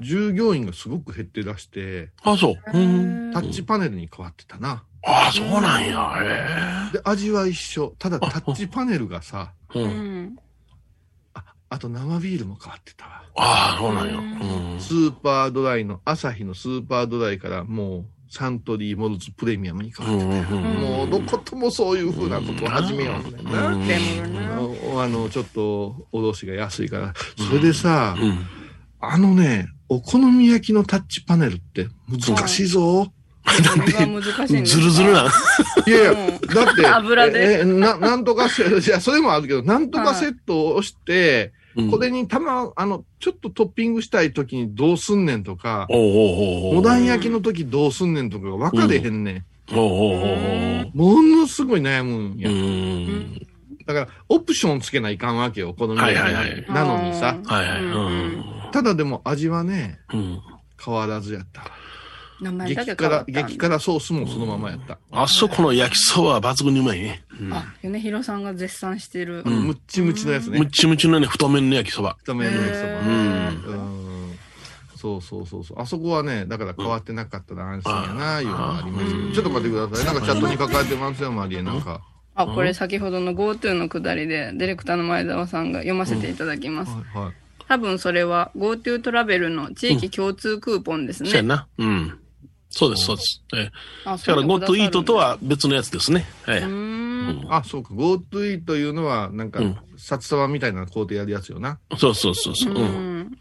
従業員がすごく減ってらして、あ、そう。うん。タッチパネルに変わってたな。あそうなんや。へで、味は一緒。ただ、タッチパネルがさ、え。う。うんん。あ、あと生ビールも変わってたわ。ああ、そうなんや。うん。スーパードライの、朝日のスーパードライからもう、サントリーモルツプレミアムに変わってた。うんうんうんもう、どこともそういう風なことを始めようねんな。うんでもな。ああの、ちょっと、おろしが安いから。それでさ、うん。あのね、お好み焼きのタッチパネルって難しいぞ。何が難しいんですかずるずるな。いやいや、うんだって、油でええな、なんとかセット、いや、それもあるけど、なんとかセットを押して、うんこれにたま、あの、ちょっとトッピングしたい時にどうすんねんとか、モダン焼きの時どうすんねんとかが分かれへんねん。ものすごい悩むんや。うん。だから、オプションつけないかんわけよ、お好み焼きはいはいはいなのにさ。はいはい。うん。ただでも味はね、うん。変わらずやったわ。名前だけ激辛変わっ、たんだ。激辛ソースもそのままやった。あそこの焼きそばは抜群にうまいね。うんあ、米広さんが絶賛してる。うん、むっちむちのやつねむっ。ちむちのね、太麺の焼きそば。太麺の焼きそばうん。そうそうそうそう。あそこはね、だから変わってなかったら安心やな、いうのがありますけど。ちょっと待ってください。なんかチャットに書かれてますよ、マリエ。なんか。あ、これ先ほどの GoTo のくだりで、ディレクターの前澤さんが読ませていただきます。はいはい。多分それは GoTo トラベルの地域共通クーポンですね。そうやな。うん。そうです、そうです。ええあ、だから GoTo イートとは別のやつですね。はうい。ーん。あ、そうか。GoTo イーというのは、なんかうん、札束みたいな工程やるやつよな。そうそうそうそう。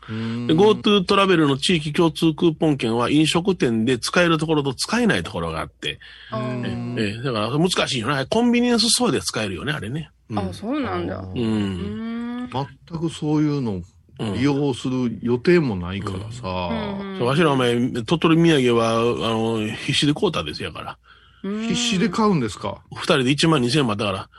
GoTo トラベルの地域共通クーポン券は飲食店で使えるところと使えないところがあって、ええだから難しいよね。コンビニエンスストアで使えるよね、あれね。うんあ、そうなんだ。う。うんん。全くそういうのうん利用する予定もないからさ。わしらお前、鳥取土産は、あの、必死で買うたですやから。うん必死で買うんですか？二人で1万2000円もあったから。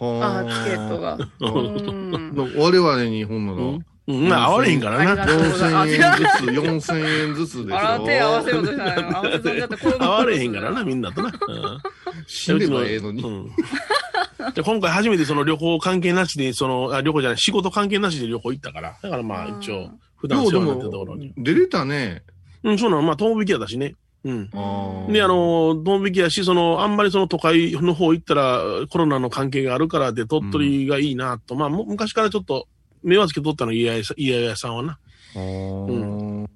はあ、チケットが。うん。我々にほんなら、うん、まあ、合われへんからな。ありがとうございます4000円ずつ、4000円ずつでしょ。あら、手合わせようとしたのよ。合わせそうになったら合われへんからな、みんなとな。うん 死んでばええのに。うんで今回初めてその旅行関係なしで、その、あ旅行じゃない、仕事関係なしで旅行行ったから。だからまあ一応、普段世話になってるところもに。、出れたね。うん、そうなの、まあ、友引きやったしね。うん。で、あ、の、友引きやし、その、あんまりその都会の方行ったら、コロナの関係があるからで、鳥取がいいなと、まあ、も昔からちょっと、目はつけとったの、家屋さん家屋さんはな。あー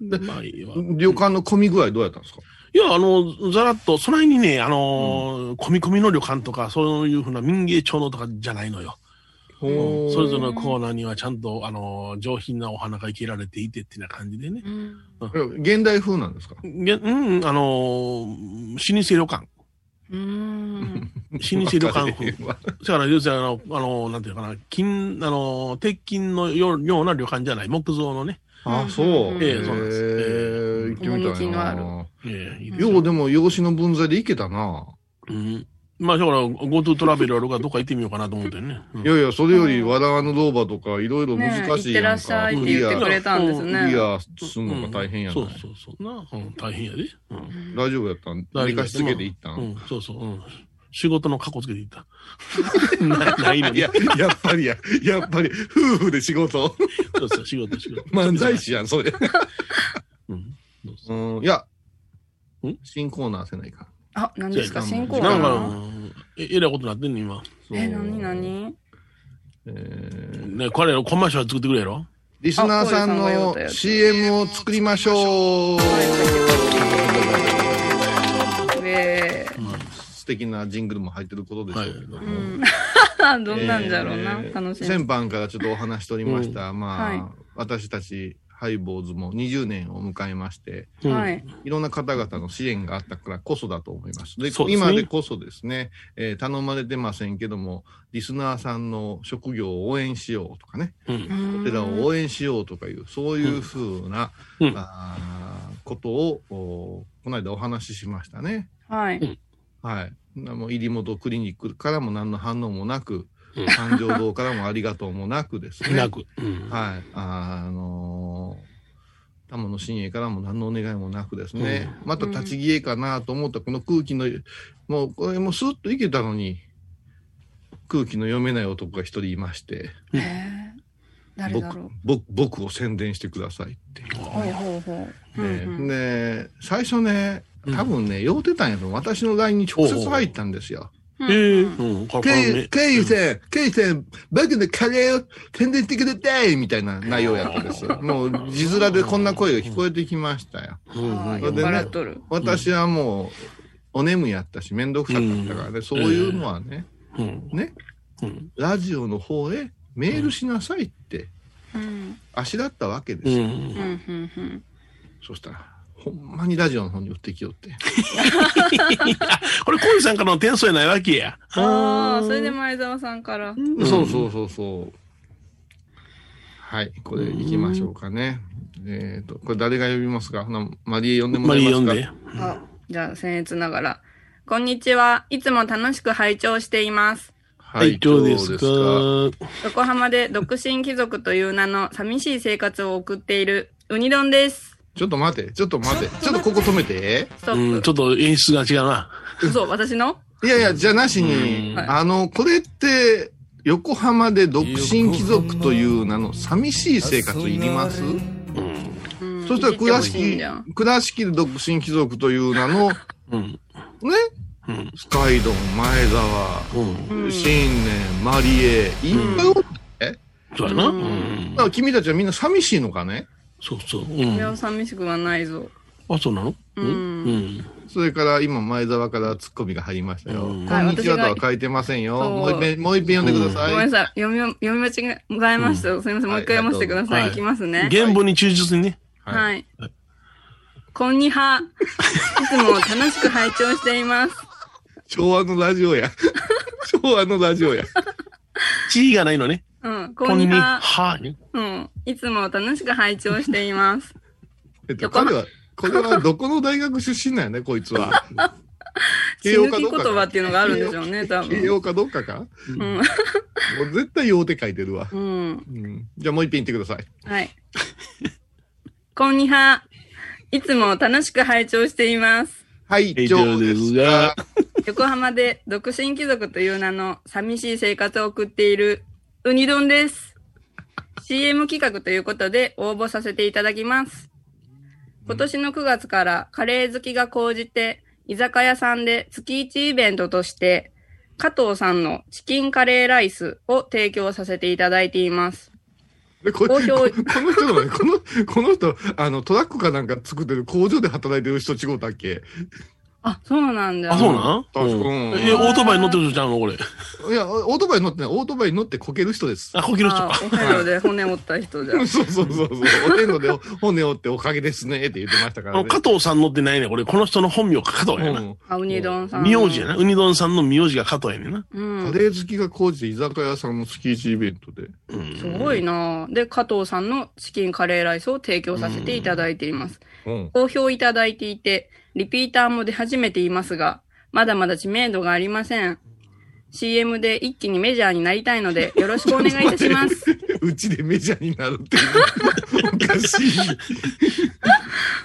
で、まあいいわ。旅館の混み具合どうやったんですか？いや、あの、ざらっと、そないにね、あの、込み込みの旅館とか、そういうふうな民芸町のとかじゃないのよ。それぞれのコーナーにはちゃんと、あの、上品なお花が生けられていてってな感じでね。え現代風なんですか？げうん、あの、老舗旅館。うーん。老舗旅館風。だから、要するにあの、あの、なんていうかな、金、あの、鉄筋のようような旅館じゃない、木造のね。あ、そう。ええそうなんですええ行ってみたい趣のあるな。ええいいですよようでも、養子の分際で行けたな。うん。まあ、だから、GoTo トラベルあるからどっか行ってみようかなと思ってね。うんいやいや、それより、和田の老婆とか、いろいろ難しいやんか。ね行ってらっしゃいって言ってくれたんですねクリアすんのが大変やなそうそうそうな。うん、大変やで。うん。大丈夫やったん寝かしつけて行ったうんん、そうそう。うん。仕事の過去つけていった。なないのに。いや、やっぱりや、やっぱり、夫婦で仕事。そうそう、仕事、仕事。漫才師やん、それ。うん。どうぞうん、いやん、新コーナーせないか。あ、何ですか？新コーナなんかー、え、えらいことなってんねん、今？そうえ、何何？えーね、彼のコマーシャル作ってくれやろ？リスナーさんの CM を作りましょう。え素敵なジングルも入ってることでしょうけども。ー、どんなんじゃろうな。えー楽しみ。先般からちょっとお話しておりました。まあ、はい私たちハイボーズも20年を迎えまして、うんはい。いろんな方々の支援があったからこそだと思います。で、ですね今でこそですね、えー頼まれてませんけども、リスナーさんの職業を応援しようとかね、うん。こちらを応援しようとかいう、そういうふうな、うんあーことを、おこの間お話ししましたね。はい。はい。なもう入本クリニックからも何の反応もなく、うん三条堂からもありがとうもなくですね。なく。うん。はい。あのー、玉野新栄からも何のお願いもなくですね、また立ち消えかなと思ったこの空気の、もうこれもうスッといけたのに、空気の読めない男が一人いまして、えー、誰だ僕ろう。僕僕を宣伝してくださいって。で、最初ね、多分ね、酔うてたんやと私の LINE に直接入ったんですよ。ええうん。かっこいいケイ、ね。ケイさん、ケイさん、僕のカレーを宣伝してくれてみたいな内容やったんですよ。もう、字面でこんな声が聞こえてきましたよ。うんうんあー酔っ払っとる。私はもう、お眠やったし、めんどくさかったからね、そういうのはね、うん。ね、うん。ラジオの方へメールしなさいって、うん。あしらったわけですよ。うん。うん。うん。うん。そしたら、ほんまにラジオの方に打ってきよって。これ、小西さんからの転送やないわけや。ああ、それで前澤さんから。そうそうそうそう。はい、これ行きましょうかね。えっ、と、これ誰が呼びますか？なマリエ呼んでもマらえますか？リー読んで。あ、じゃあ、僭越ながら。こんにちは。いつも楽しく拝聴しています。はい、今日ですか？横浜で独身貴族という名の寂しい生活を送っているウニ丼です。ちょっと待って、ちょっと待って。ちょっとここ止めて。うん、ッちょっと演出が違うな。プ。嘘、私の？いやいや、じゃなしに、うんあの、これって、横浜で独身貴族という名の寂しい生活いります？うん。うんそしたら倉敷倉敷で独身貴族という名の、ね、うん。うん。スカイドン、前澤、うん。新年、マリエ、いっぱいおって、そうやな。だか。ら君たちはみんな寂しいのかね？そうそう。ういん。や、寂しくはないぞ。あ、そうなの？うんうん。それから今前澤からツッコミが入りましたよ。うんこんにちはとは書いてませんよ。そうもう一遍、もう一遍読んでください。ごめんなさい。読み、読み間違えました。すみません。もう一回読ませてください。はいいきますね。原文に忠実にね。はい。こんには。いつも楽しく拝聴しています。昭和のラジオや。昭和のラジオや。地位がないのね。うん。こんには。はね。うん。いつも楽しく拝聴しています。えっと、彼は、これはどこの大学出身なんやね、こいつは。死ぬ気言葉っていうのがあるんでしょうね、多分。慶応かどっかか？うん。もう絶対用手書いてるわ。うん。うん。じゃあもう一遍言ってください。はい。こんには。いつも楽しく拝聴しています。はい、以以上ですが。横浜で独身貴族という名の寂しい生活を送っているウニ丼です。CM 企画ということで応募させていただきます。今年の9月からカレー好きが高じて居酒屋さんで月1イベントとして加藤さんのチキンカレーライスを提供させていただいています。でこここの人のね、この、この人、あの、トラックかなんか作ってる工場で働いてる人違うたっけ？あ、そうなんだ。あ、そうなん？確かうんうんえ、オートバイ乗ってる人ちゃうのこれ？いや、オートバイ乗ってない、オートバイ乗ってこける人です。あ、こける人あか。お遍路で骨折った人じゃ。そうそうそうそう。お遍路で骨折っておかげですねって言ってましたからね。あの加藤さん乗ってないね。これ、この人の本名が加藤やな。うんあ、ウニ丼さん。名字やな。ウニ丼さんの名字が加藤やねんな。うんカ。レー好きが高じて居酒屋さんの月一イベントで。うんすごいなで、加藤さんのチキンカレーライスを提供させていただいています。うん。好評いただいていて、リピーターも出始めていますが、まだまだ知名度がありません。CM で一気にメジャーになりたいので、よろしくお願いいたします。うちでメジャーになるっていうのおかしい。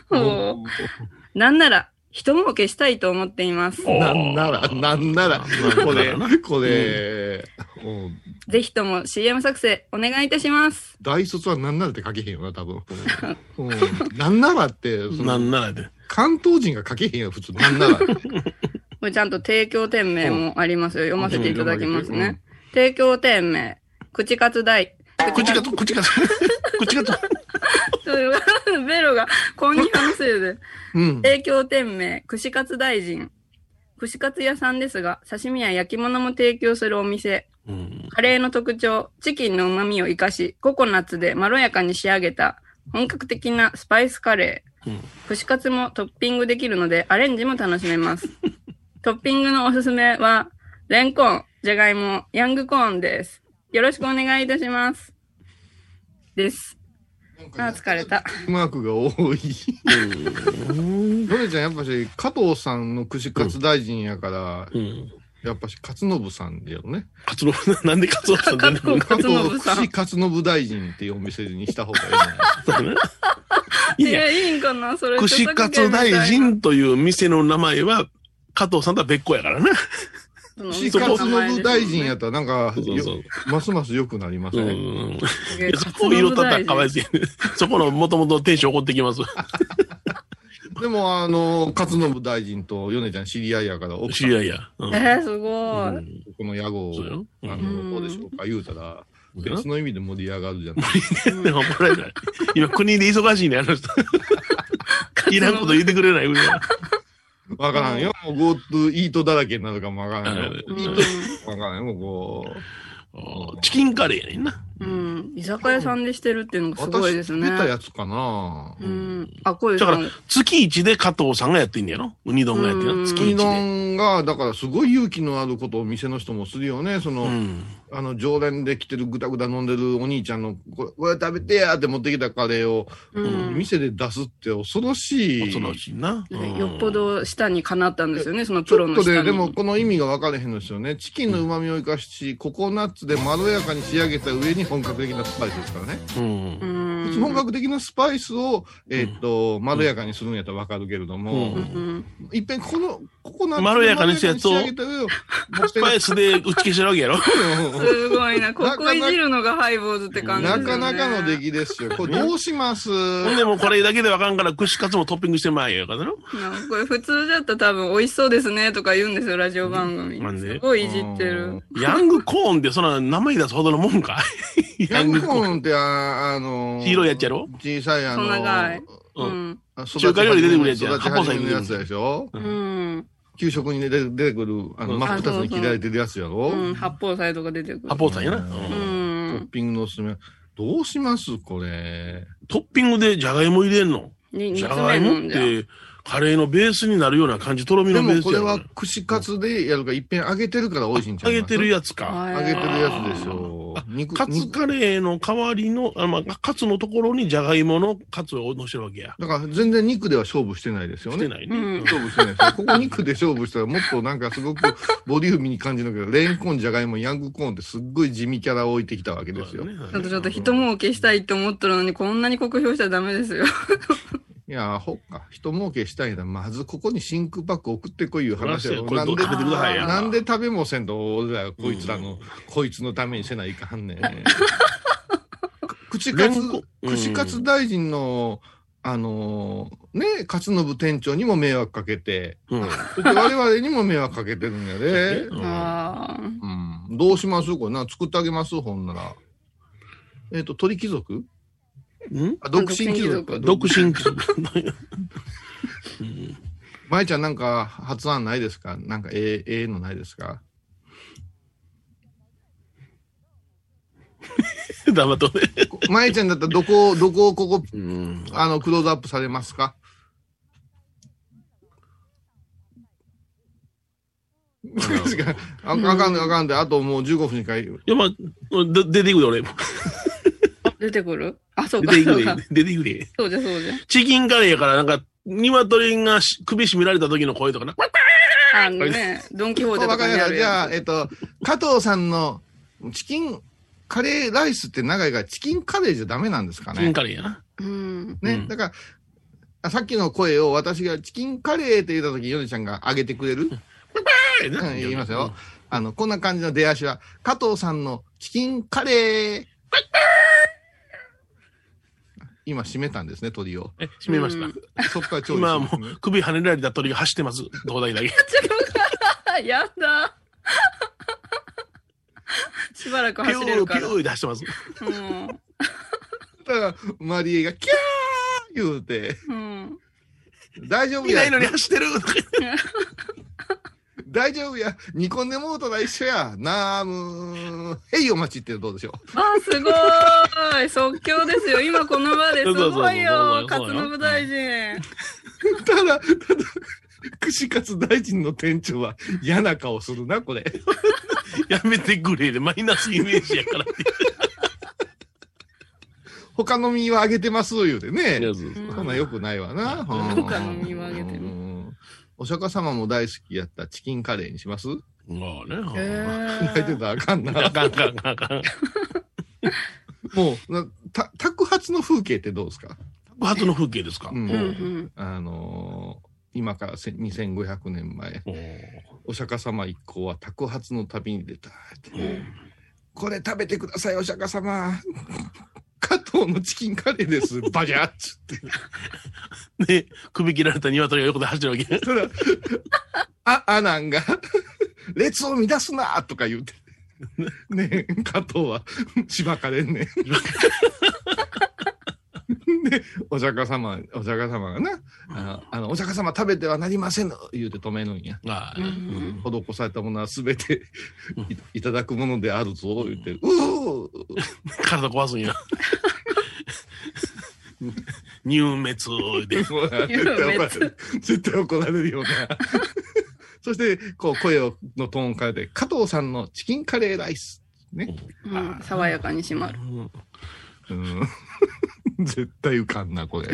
ほうなんなら、一儲けしたいと思っています。なんなら、なんなら、これ、これ、うんぜひとも CM 作成お願いいたします。大卒はなんならって書けへんよな、多分。うんなんならって、そのなんならで。関東人が書けへんよ、普通。なんなら。これちゃんと提供店名もありますよ。読ませていただきますうんね。提供店名、口カツ大。口がと、口がと、口がと。ベロが、こんにゃのせいで。うん。提供店名、串カツ大臣。串カツ屋さんですが、刺身や焼き物も提供するお店。うんカレーの特徴、チキンの旨味を活かし、ココナッツでまろやかに仕上げた本格的なスパイスカレー。うん串カツもトッピングできるので、アレンジも楽しめます。トッピングのおすすめは、レンコン、じゃがいも、ヤングコーンです。よろしくお願いいたします。です。あ、疲れた。マークが多い。ヨネちゃん、やっぱし、加藤さんの串カツ大臣やから、うん。やっぱし、勝信さんやろね。カツノブ、なんでカツノブさん出てくるの勝信さん串勝信大臣っていうお店にした方がいいんじゃない？いや、いや、いいんかな？それ。串カツ大臣という店の名前は、加藤さんとは別個やからな。串勝信大臣やったら、なんか、ますます良くなりますうね。そこを色たったらかわいそ。そこのもともとテンション怒ってきます。でも、あの、勝信大臣と米ちゃん知り合いやから、知り合いや。うんえー、すごい。うんこの屋号を、そうようんあの、どうでしょうか、言うたら、別の意味で盛り上がるじゃない。でも怒られない。今国で忙しいね、あの人。いらんこと言ってくれない。わからんよ。もう GoTo イートだらけになるかもわからんよ。うんイートわからんよ。もうこう。チキンカレーやねんな。うん。居酒屋さんでしてるっていうのがすごいですね。私出たやつかなうん。あ、こういうだから、月一で加藤さんがやってんねやろ？ウニ丼がやっての月一で。丼が、だからすごい勇気のあることを店の人もするよね。その、うん。あの、常連で来てるぐだぐだ飲んでるお兄ちゃんの、これ、これ食べてやって持ってきたカレーを、うん店で出すって恐ろしい。恐ろしいな。うんよっぽど下にかなったんですよね、そのちプロの下に。ょっとで、でもこの意味が分からへんのですよね。チキンの旨味を生かし、ココナッツでまろやかに仕上げた上に本格的なスパイスですからね。うんう。ん。本格的なスパイスを、えーっと、まろやかにするんやったら分かるけれども、うんうん。いっぺんこの、ココナッツまろやかにしたやつをスパイスで打ち消してるわけやろ すごいな。ここいじるのがハイボーズって感じですなよね。かなかの出来ですよ。これどうします？ほんでもうこれだけでわかんから串カツもトッピングしてまえよからな。これ普通だったら多分美味しそうですねとか言うんですよ、ラジオ番組。なんで？すごいいじってる。ヤングコーンってそんな名前出すほどのもんかヤングコーンって、ああの黄色いやつやろ？小さいあの、細長い。ううん中華料理出てくるやつや育ち始めのやつでしょ？うん。給食に出て出てくる、あの、うん真っ二つに切られてるやつやろ？うん。八宝菜とか出てくる。八宝菜やな。うトッん。ピングのおすすめ。どうしますこれ？トッピングでじゃがいも入れんの？じゃがいもっ。てカレーのベースになるような感じ、とろみでのベーもこれは。串カツでやるから、いっぺん揚げてるから美味しいんちゃいます揚げてるやつか。揚げてるやつでしょう。肉、カツ肉カレーの代わりの、あまあ、カツのところにじゃがいものカツを乗せるわけや。だから全然肉では勝負してないですよね。してないね。うん勝負してないですよ。ここ肉で勝負したらもっとなんかすごく ボリューミーに感じるけど、レンコン、じゃがいも、ヤングコーンってすっごい地味キャラを置いてきたわけですよ。ねちょっとちょっと人儲けしたいって思ってるのにこんなに酷評したらダメですよ。いや、ほっか。人儲けしたいな。まずここに真空パック送ってこいいう話やなんで、なんで食べもせんと、俺らこいつらの、こいつのためにせないかんねん。口カツレンコン、うん串カツ大臣の、あのーね、勝信店長にも迷惑かけて、うん。そして我々にも迷惑かけてるんやで。うんああ。うん。どうします？これな、作ってあげます？ほんなら。えっ、と、鳥貴族？う独身貴族か。独身貴族。うん舞ちゃんなんか発案ないですか？なんかええ、ええのないですか？黙っとね。舞ちゃんだったらどこ、どこをここ、うん。あの、クローズアップされますか？ああかんであかんで、あともう15分しかいいや、まあ、で出ていくよ、俺。出てくる？あ、そう出か。ていくでそうか。出ていくで。そうじゃそうじゃ。チキンカレーやから、なんか、鶏がし首絞められた時の声とかな。あのね、ドンキホーテとわかにあるじゃあ、やえっと、加藤さんのチキンカレーライスって長いからチキンカレーじゃダメなんですかチキンね。カレーやな。つ。うん。ね、うんだから、あさっきの声を私がチキンカレーって言った時、ヨネちゃんが上げてくれる？うん言いますよ。あの、こんな感じの出足は、加藤さんのチキンカレー。今閉めたんですね、鳥を。え、閉めましうんた。そこから調理今はもう、首跳ねられた鳥が走ってます。東大だけ。やだ。しばらくピューピ走れるから。ューで走ってます。うん。だから、マリエがキャー言うて、うん。大丈夫や見ない。のに走ってるとか 大丈夫や。煮込んでもうとら一緒や。なーむー。へいお待ちってどうでしょう。あ、すごい即興ですよ。今この場ですごいよ。勝信大臣。ただ、ただ、串カツ大臣の店長は嫌な顔するな、これ。やめてくれで、マイナスイメージやからって。他の身はあげてます、言うてね。そんなんよくないわな。うん他の身お釈迦様も大好きやったチキンカレーにします？まあね。え泣いてたらあかんな。あかんあかんあかんあかん。もう、なた宅発の風景ってどうですか？初の風景ですか？うんうんうん。あのー今からせ2500年前、お釈迦様一行は宅発の旅に出たって。これ食べてください、お釈迦様。加藤のチキンカレーです。バジャーっつって。で、首切られた鶏が横で走るわけ。そら、あ、アナンが、列を乱すなとか言うて。ねえ、加藤は、しばかれんねん。で、お釈迦様、お釈迦様がな、あの、あのお釈迦様食べてはなりませんの言うて止めるんや。ああ、うん施されたものはすべてうんいいただくものであるぞ、言って、うー体壊すんや。入滅で。絶対怒られる。絶対怒られるよな。そして、こう、声を、のトーン変えて、加藤さんのチキンカレーライス。ね。うん。爽やかに締まる。うん。絶対浮かんな、これ。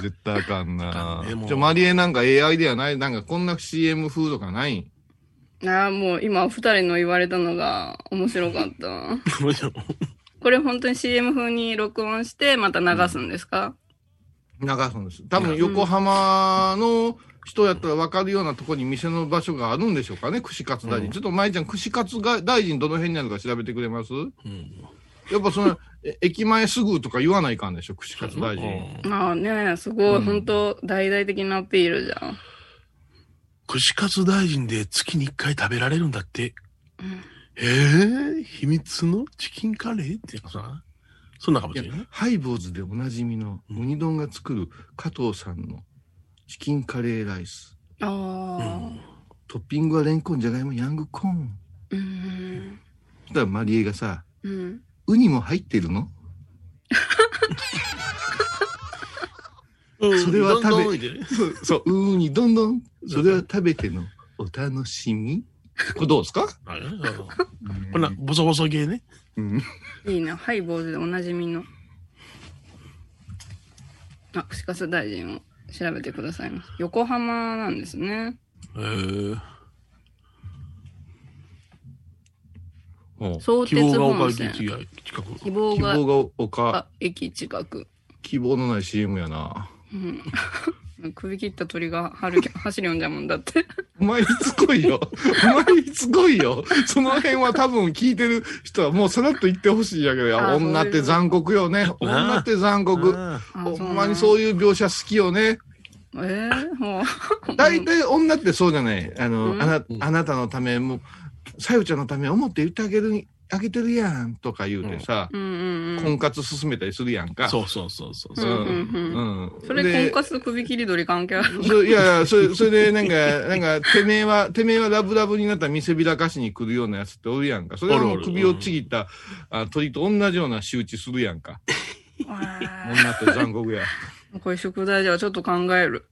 絶対あかんなじゃあ、マリエなんか AI ではない？なんかこんな CM 風とかない？ああ、もう今二人の言われたのが面白かった。もちろんこれ本当に CM 風に録音してまた流すんですか、流すんです。多分、横浜の人やったら分かるようなところに店の場所があるんでしょうかね、串カツ大臣。うんちょっと舞ちゃん、串カツが大臣どの辺にあるか調べてくれます？うんやっぱその、え駅前すぐとか言わないかんでしょ、串カツ大臣。うんああねすごい、うん本当大々的なアピールじゃん。串カツ大臣で月に一回食べられるんだって。うんえー、秘密のチキンカレーっていうかさ、そんなかもしれないね。ハイボーズでおなじみのウニ丼が作る加藤さんのチキンカレーライス。あうあん。トッピングはレンコン、じゃがいも、ヤングコーン。うん。そしたらマリエがさ、うん。ウニも入ってるの？うんそれは食べそう、ウニどんどん。それは食べてのお楽しみ？これどうですか？あれ？うんこんな、ボソボソ系ね。うん。いいな。ハイボーズでおなじみの。あ、串カツ大臣を調べてくださいます。横浜なんですね。えー、ほう相鉄希望が丘本線。駅近く。希望が希望が丘、あ駅近く。希望のない CM やな。うん。首切った鳥が 走る走るんじゃもんだって。お前いつ来いよ。お前いつ来いよ。その辺は多分聞いてる人はもうさらっと言ってほしいやけど、女って残酷よね。女って残酷。ほんまにそういう描写好きよね。うなん。えー、もう。大体女ってそうじゃない。あの、うんあな、あなたのためも、さゆちゃんのため思って言ってあげるに、開けてるやんとか言うてさ、うんうんうん。婚活進めたりするやんか。そうそうそうそうう。んうんうん。それ、で婚活と首切り鳥関係ある。そいやいや、それ、それで、なんか、なんか、てめえは、てめえはラブラブになったら見せびらかしに来るようなやつっておるやんか。それはもう首をちぎった、あ鳥と同じような仕打ちするやんか。女って残酷や。これ宿題じゃちょっと考える。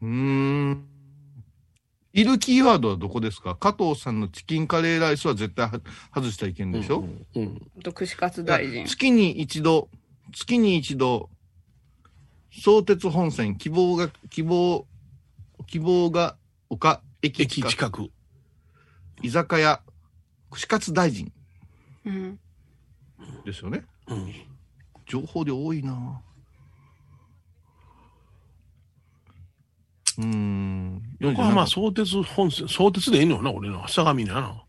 うーん。いるキーワードはどこですか？加藤さんのチキンカレーライスは絶対は外したらいけんでしょ、うんうん。あと串カツ大臣。月に一度、月に一度、相鉄本線、希望が、希望、希望が丘駅駅近く、近く。居酒屋、串カツ大臣うん。ですよね？うん。情報量多いなうーん。横浜相鉄本線、相鉄でええのよな、俺の。相模にやな。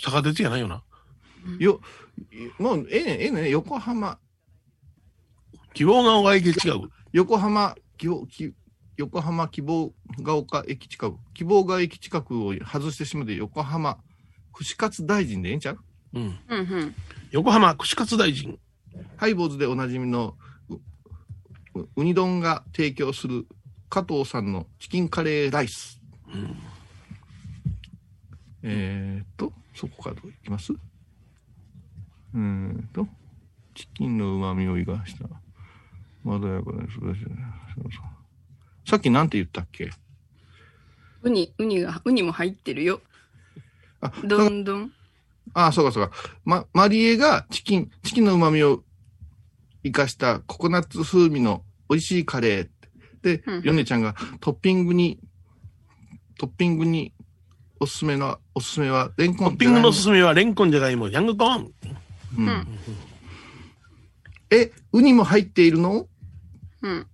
坂鉄やないよな。よ、もう、ええねんええねん横浜、希望が丘駅近く。横浜、希望、き横浜希望が丘駅近く、希望が駅近くを外してしまって、横浜、串カツ大臣でええんちゃう？うん。うんうん。横浜串カツ大臣。ハイボーズでおなじみのううウニ丼が提供する加藤さんのチキンカレーライス。うん。えーっと、そこからどういきます？うーんと、チキンの旨味を生かした、まろやかな素晴らしいそうそうさっきなんて言ったっけ？ウニ、ウニが、ウニも入ってるよ。あ、どんどん。あ、そうかそうか。ま、マリエがチキン、チキンの旨味を生かしたココナッツ風味の美味しいカレー。でうん、ヨネちゃんがトッピングに、トッピングにおすすめの、おすすめはレンコントッピングのおすすめはレンコンじゃがいも、ヤングコーン。うんうんえ、ウニも入っているの？うん。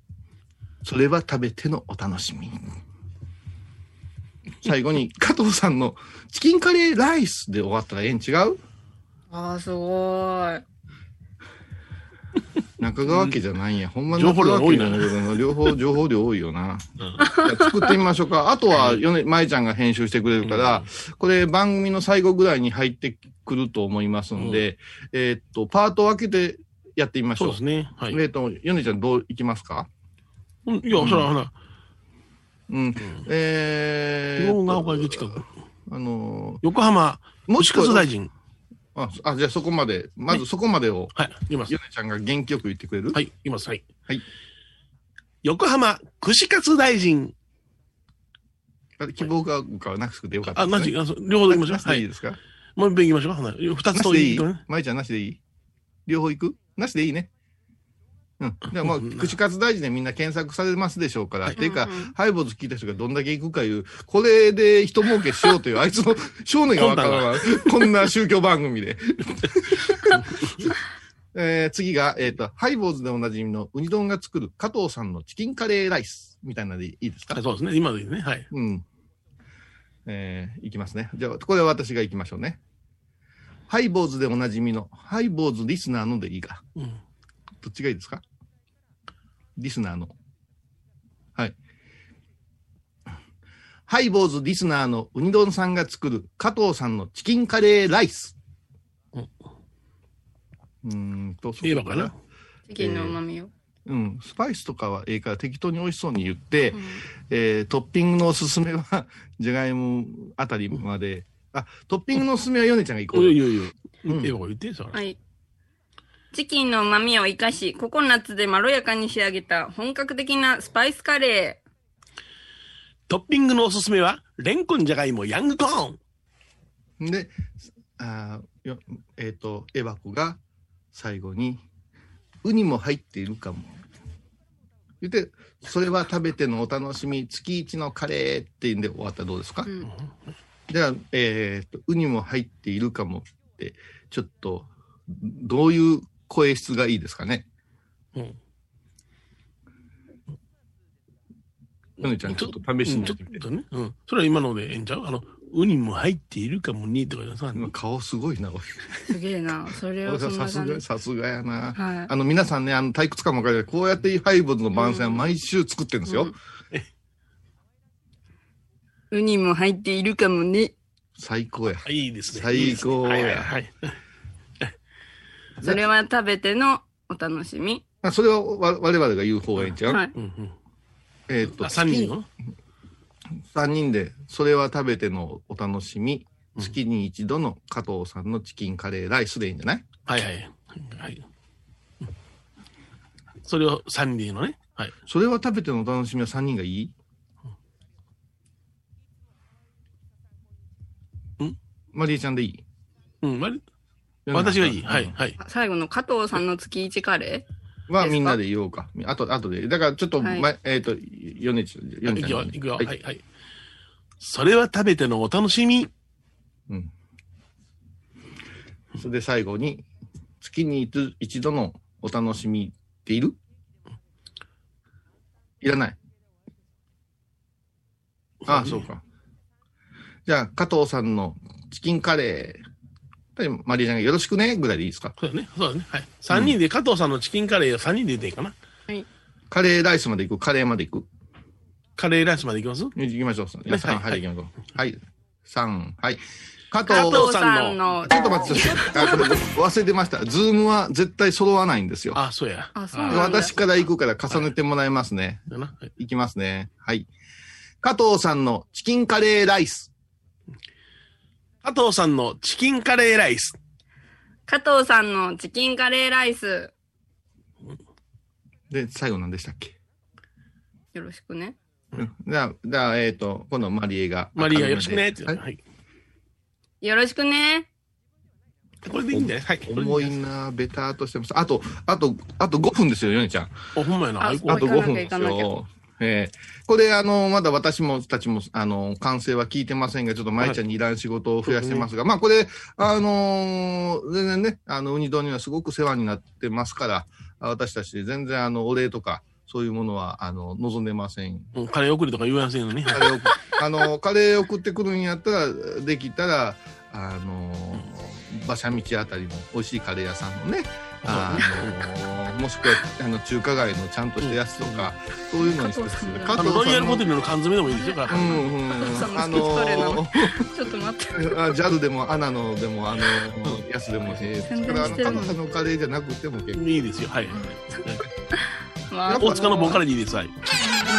それは食べてのお楽しみ。最後に、加藤さんのチキンカレーライスで終わったらええん違う？ああ、すごい。中川家じゃないんや。ほんま情報量多いな中川家じゃない両方、情報量多いよな。作ってみましょうか。あとは、よね、まえちゃんが編集してくれるから、これ番組の最後ぐらいに入ってくると思いますんで、えーっと、パートを分けてやってみましょう。そうですね。はい。えーっと、ヨネちゃんどういきますか？うんいや、それはほな、うん。えーっ希望がと、丘駅近く。あの横浜ー、も串カツ大臣。あ、あ、じゃあそこまで、まずそこまでを、はい、いきますヨ。ネちゃんが元気よく言ってくれる？はい、いきます。はい。はい。横浜串カツ大臣。あ希望が丘はなくてよかったあ、なし、あそう両方でいきましょう。なしはい。でいいですか？もう一遍行きましょう。二つとなしでいい？いいとね。まいちゃんなしでいい？両方行く？なしでいいね。うん。じゃあもう、串カツ大臣でみんな検索されますでしょうから。っていうかハイボーズ聞いた人がどんだけ行くかいう、これで人儲けしようという、あいつの少年がわからんわ。こんな宗教番組で。えー次が、えっ、と、ハイボーズでおなじみのウニ丼が作る加藤さんのチキンカレーライスみたいなのでいいですか？はいそうですね。今でいいね。はい。うん。えー、いきますね。じゃあ、これは私が行きましょうね。ハイボーズでおなじみの、ハイボーズリスナーのでいいか。うん。どっちがいいですか？リスナーの。はい。ハイボーズリスナーのウニ丼さんが作る加藤さんのチキンカレーライス。うんんと、そ言えばかな？チキンの旨味を。うん、スパイスとかはええから適当に美味しそうに言って、うんえートッピングのおすすめは、じゃがいもあたりまで、あ、トッピングのおすすめはヨネちゃんが行こうよ。いやいやいや。うんええわ言って、それ。はい。チキンの旨味を生かし、ココナッツでまろやかに仕上げた本格的なスパイスカレトッピングのおすすめは、レンコンじゃがいも、ヤングコーン。で、あーよえっ、と、エバコが最後に、ウニも入っているかも。言って、それは食べてのお楽しみ、月一のカレーっていうんで終わったらどうですか、ー。うん。じゃあ、えっ、と、ウニも入っているかもって、ちょっと、どういう声質がいいですかねうん。ヨネちゃん、ちょっと試しにやってみて。っとね。うん。それは今のでええんちゃう？あの、ウニも入っているかもにとかさ。今顔すごいな、すげえな。それをさすが。さすがやな。はい。あの、皆さんね、あの、退屈感もわかるけどこうやってハイボーズの番宣は毎週作ってるんですよ。うんウニも入っているかもね。最高や。いいですね。最高やいいねはい。それは食べてのお楽しみ。あそれはわ我々が言う方がいいんちゃう、はい。うんうん。えーっと、あ、3人の三人で、それは食べてのお楽しみ、月に一度の加藤さんのチキンカレーライスでいいんじゃない？はいはい。はい。それを3人のね。はい。それは食べてのお楽しみは三人がいい？んマリエちゃんでいい？うん、割り私がいい。はい、はい。最後の加藤さんの月一カレはみんなで言おうか。あと、あとで。だからちょっと、えっ、と、ヨネチ、ヨネちゃんいくよ、にいくよ。ははいい、はい。それは食べてのお楽しみ。うん。それで最後に、月に一一度のお楽しみっている？いらない。ああ、そうか。じゃあ、加藤さんのチキンカレー、でマリーちゃんがよろしくねぐらいでいいですか？そうだね。そうだね。はい。3人で、加藤さんのチキンカレーを3人で言っていいかな。カレーライスまで行く？カレーまで行く？カレーライスまで行きます？行きましょう。皆さん、ははいい、行きましょう。はい。3、はい。加藤藤さんの。ちょっと待ってください。あ、これ忘れてました。ズームは絶対揃わないんですよ。あ、そうや。あそうなんだ私から行くから重ねてもらいますね。だな。はい行きますね。はい。加藤さんのチキンカレーライス。加藤さんのチキンカレーライス。加藤さんのチキンカレーライス。で、最後何でしたっけ？よろしくね。うんじゃあ、じゃあ、えっ、と、今度マリエが。マリーがよろしくねって。はい。はい。よろしくね。これでいいんじゃない？はい。これでいいん重じゃない？いなベターとしてます。あと、あと、あと5分ですよ、ヨネちゃん。お、ほんまやな。ああと5行かなきゃ分です行かなよ。ええこれ、あの、まだ私も、たちも、あの、完成は聞いてませんが、ちょっと舞ちゃんにいらん仕事を増やしてますが、まあ、これ、あのー全然ね、あの、ウニ丼にはすごく世話になってますから、あ私たち全然、あの、お礼とか、そういうものは、あの、望んでません。うんカレー送りとか言わんせんのに。カレーを、あの、カレー送ってくるんやったら、できたら、あの、馬車道あたりの美味しいカレー屋さんのね、あの、もしくは、あの、中華街のちゃんとしたやつとか、そういうのにして加藤さん加あの、ロイヤルホテルルの缶詰でもいいですよ、から。うんうん、あののちょっと待って。あ、ジャルでもアナのでもあの、やつでもいいし、宣伝だからあの、してるの加藤さんのカレーじゃなくても結構。いいですよ、はい。まあ大塚のボンカレーでいいです、はい。でも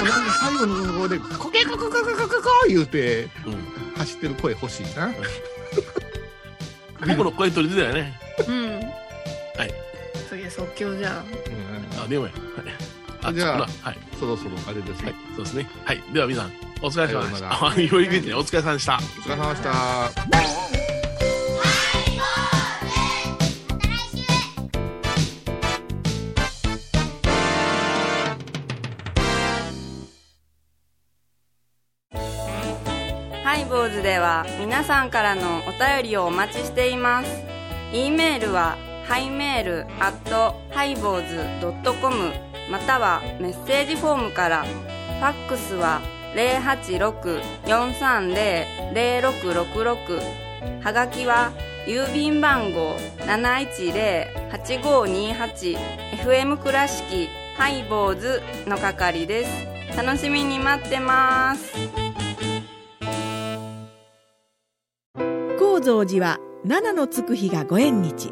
なんか最後のところで、コケコココココココ言うて、うん。走ってる声欲しいな。僕の声取り出たよね。うん。はい。次は即興じゃうんあ、でもや。はい。じゃあはい。そろそろあれですねはい。。そうですね。はい。では皆さん、お疲れ様でした。さような あ、よいくね。お疲れ様でした。お疲れ様でした。ハイボーズでは皆さんからのお便りをお待ちしています。e メールはハイメールアットハイボーズドットコムまたはメッセージフォームから。ファックスは086-430-0666はがきは郵便番号 710-8528FM 倉敷ハイボーズの係です。楽しみに待ってます。高蔵寺は七のつく日がご縁日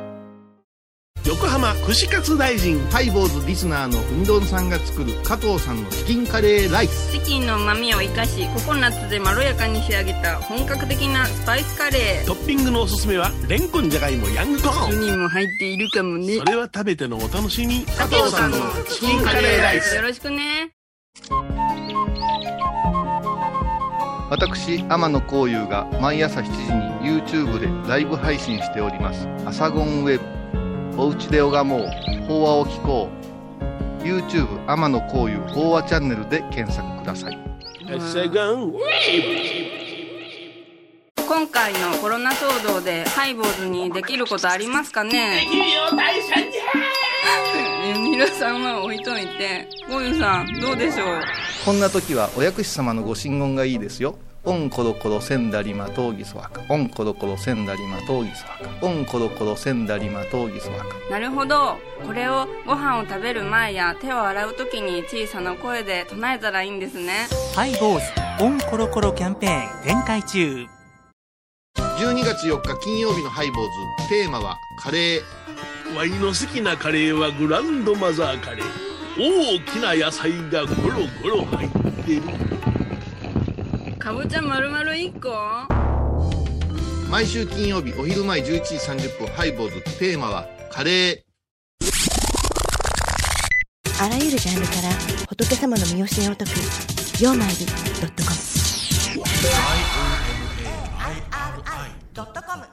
横浜串カツ大臣。ハイボーズリスナーのうみどんさんが作る加藤さんのチキンカレーライス。チキンの旨味を生かしココナッツでまろやかに仕上げた本格的なスパイスカレートッピングのおすすめは、レンコンじゃがいもヤングコーン。人も入っているかもねそれは食べてのお楽しみ。加藤さんのチキンカレーライスよろしくね私天野幸雄が毎朝7時に YouTube でライブ配信しております「アサゴンウェブ」「おうちで拝もう。法話を聞こう」YouTube 天野幸雄法話チャンネルで検索ください。今回のコロナ騒動でハイボーズにできることありますかね？皆さんは置いといて。ゴユさんどうでしょう？こんな時はお薬師様のご神言がいいですよオンコロコロセンダリマトウギソワカ。オンコロコロセンダリマトウギソワカ。オンコロコロセンダリマトウギソワカ。なるほど。これをご飯を食べる前や手を洗う時に小さな声で唱えたらいいんですね。ハイボーズ。オンコロコロキャンペーン展開中。12月4日金曜日のハイボーズ。テーマはカレー。ワイの好きなカレーはグランドマザーカレー。大きな野菜がゴロゴロ入ってるかぼちゃ丸々1個？毎週金曜日お昼前11時30分ハイボーズテーマはカレー。あらゆるジャンルから仏様の身教えを解く「曜マイルドットコム」ドットコム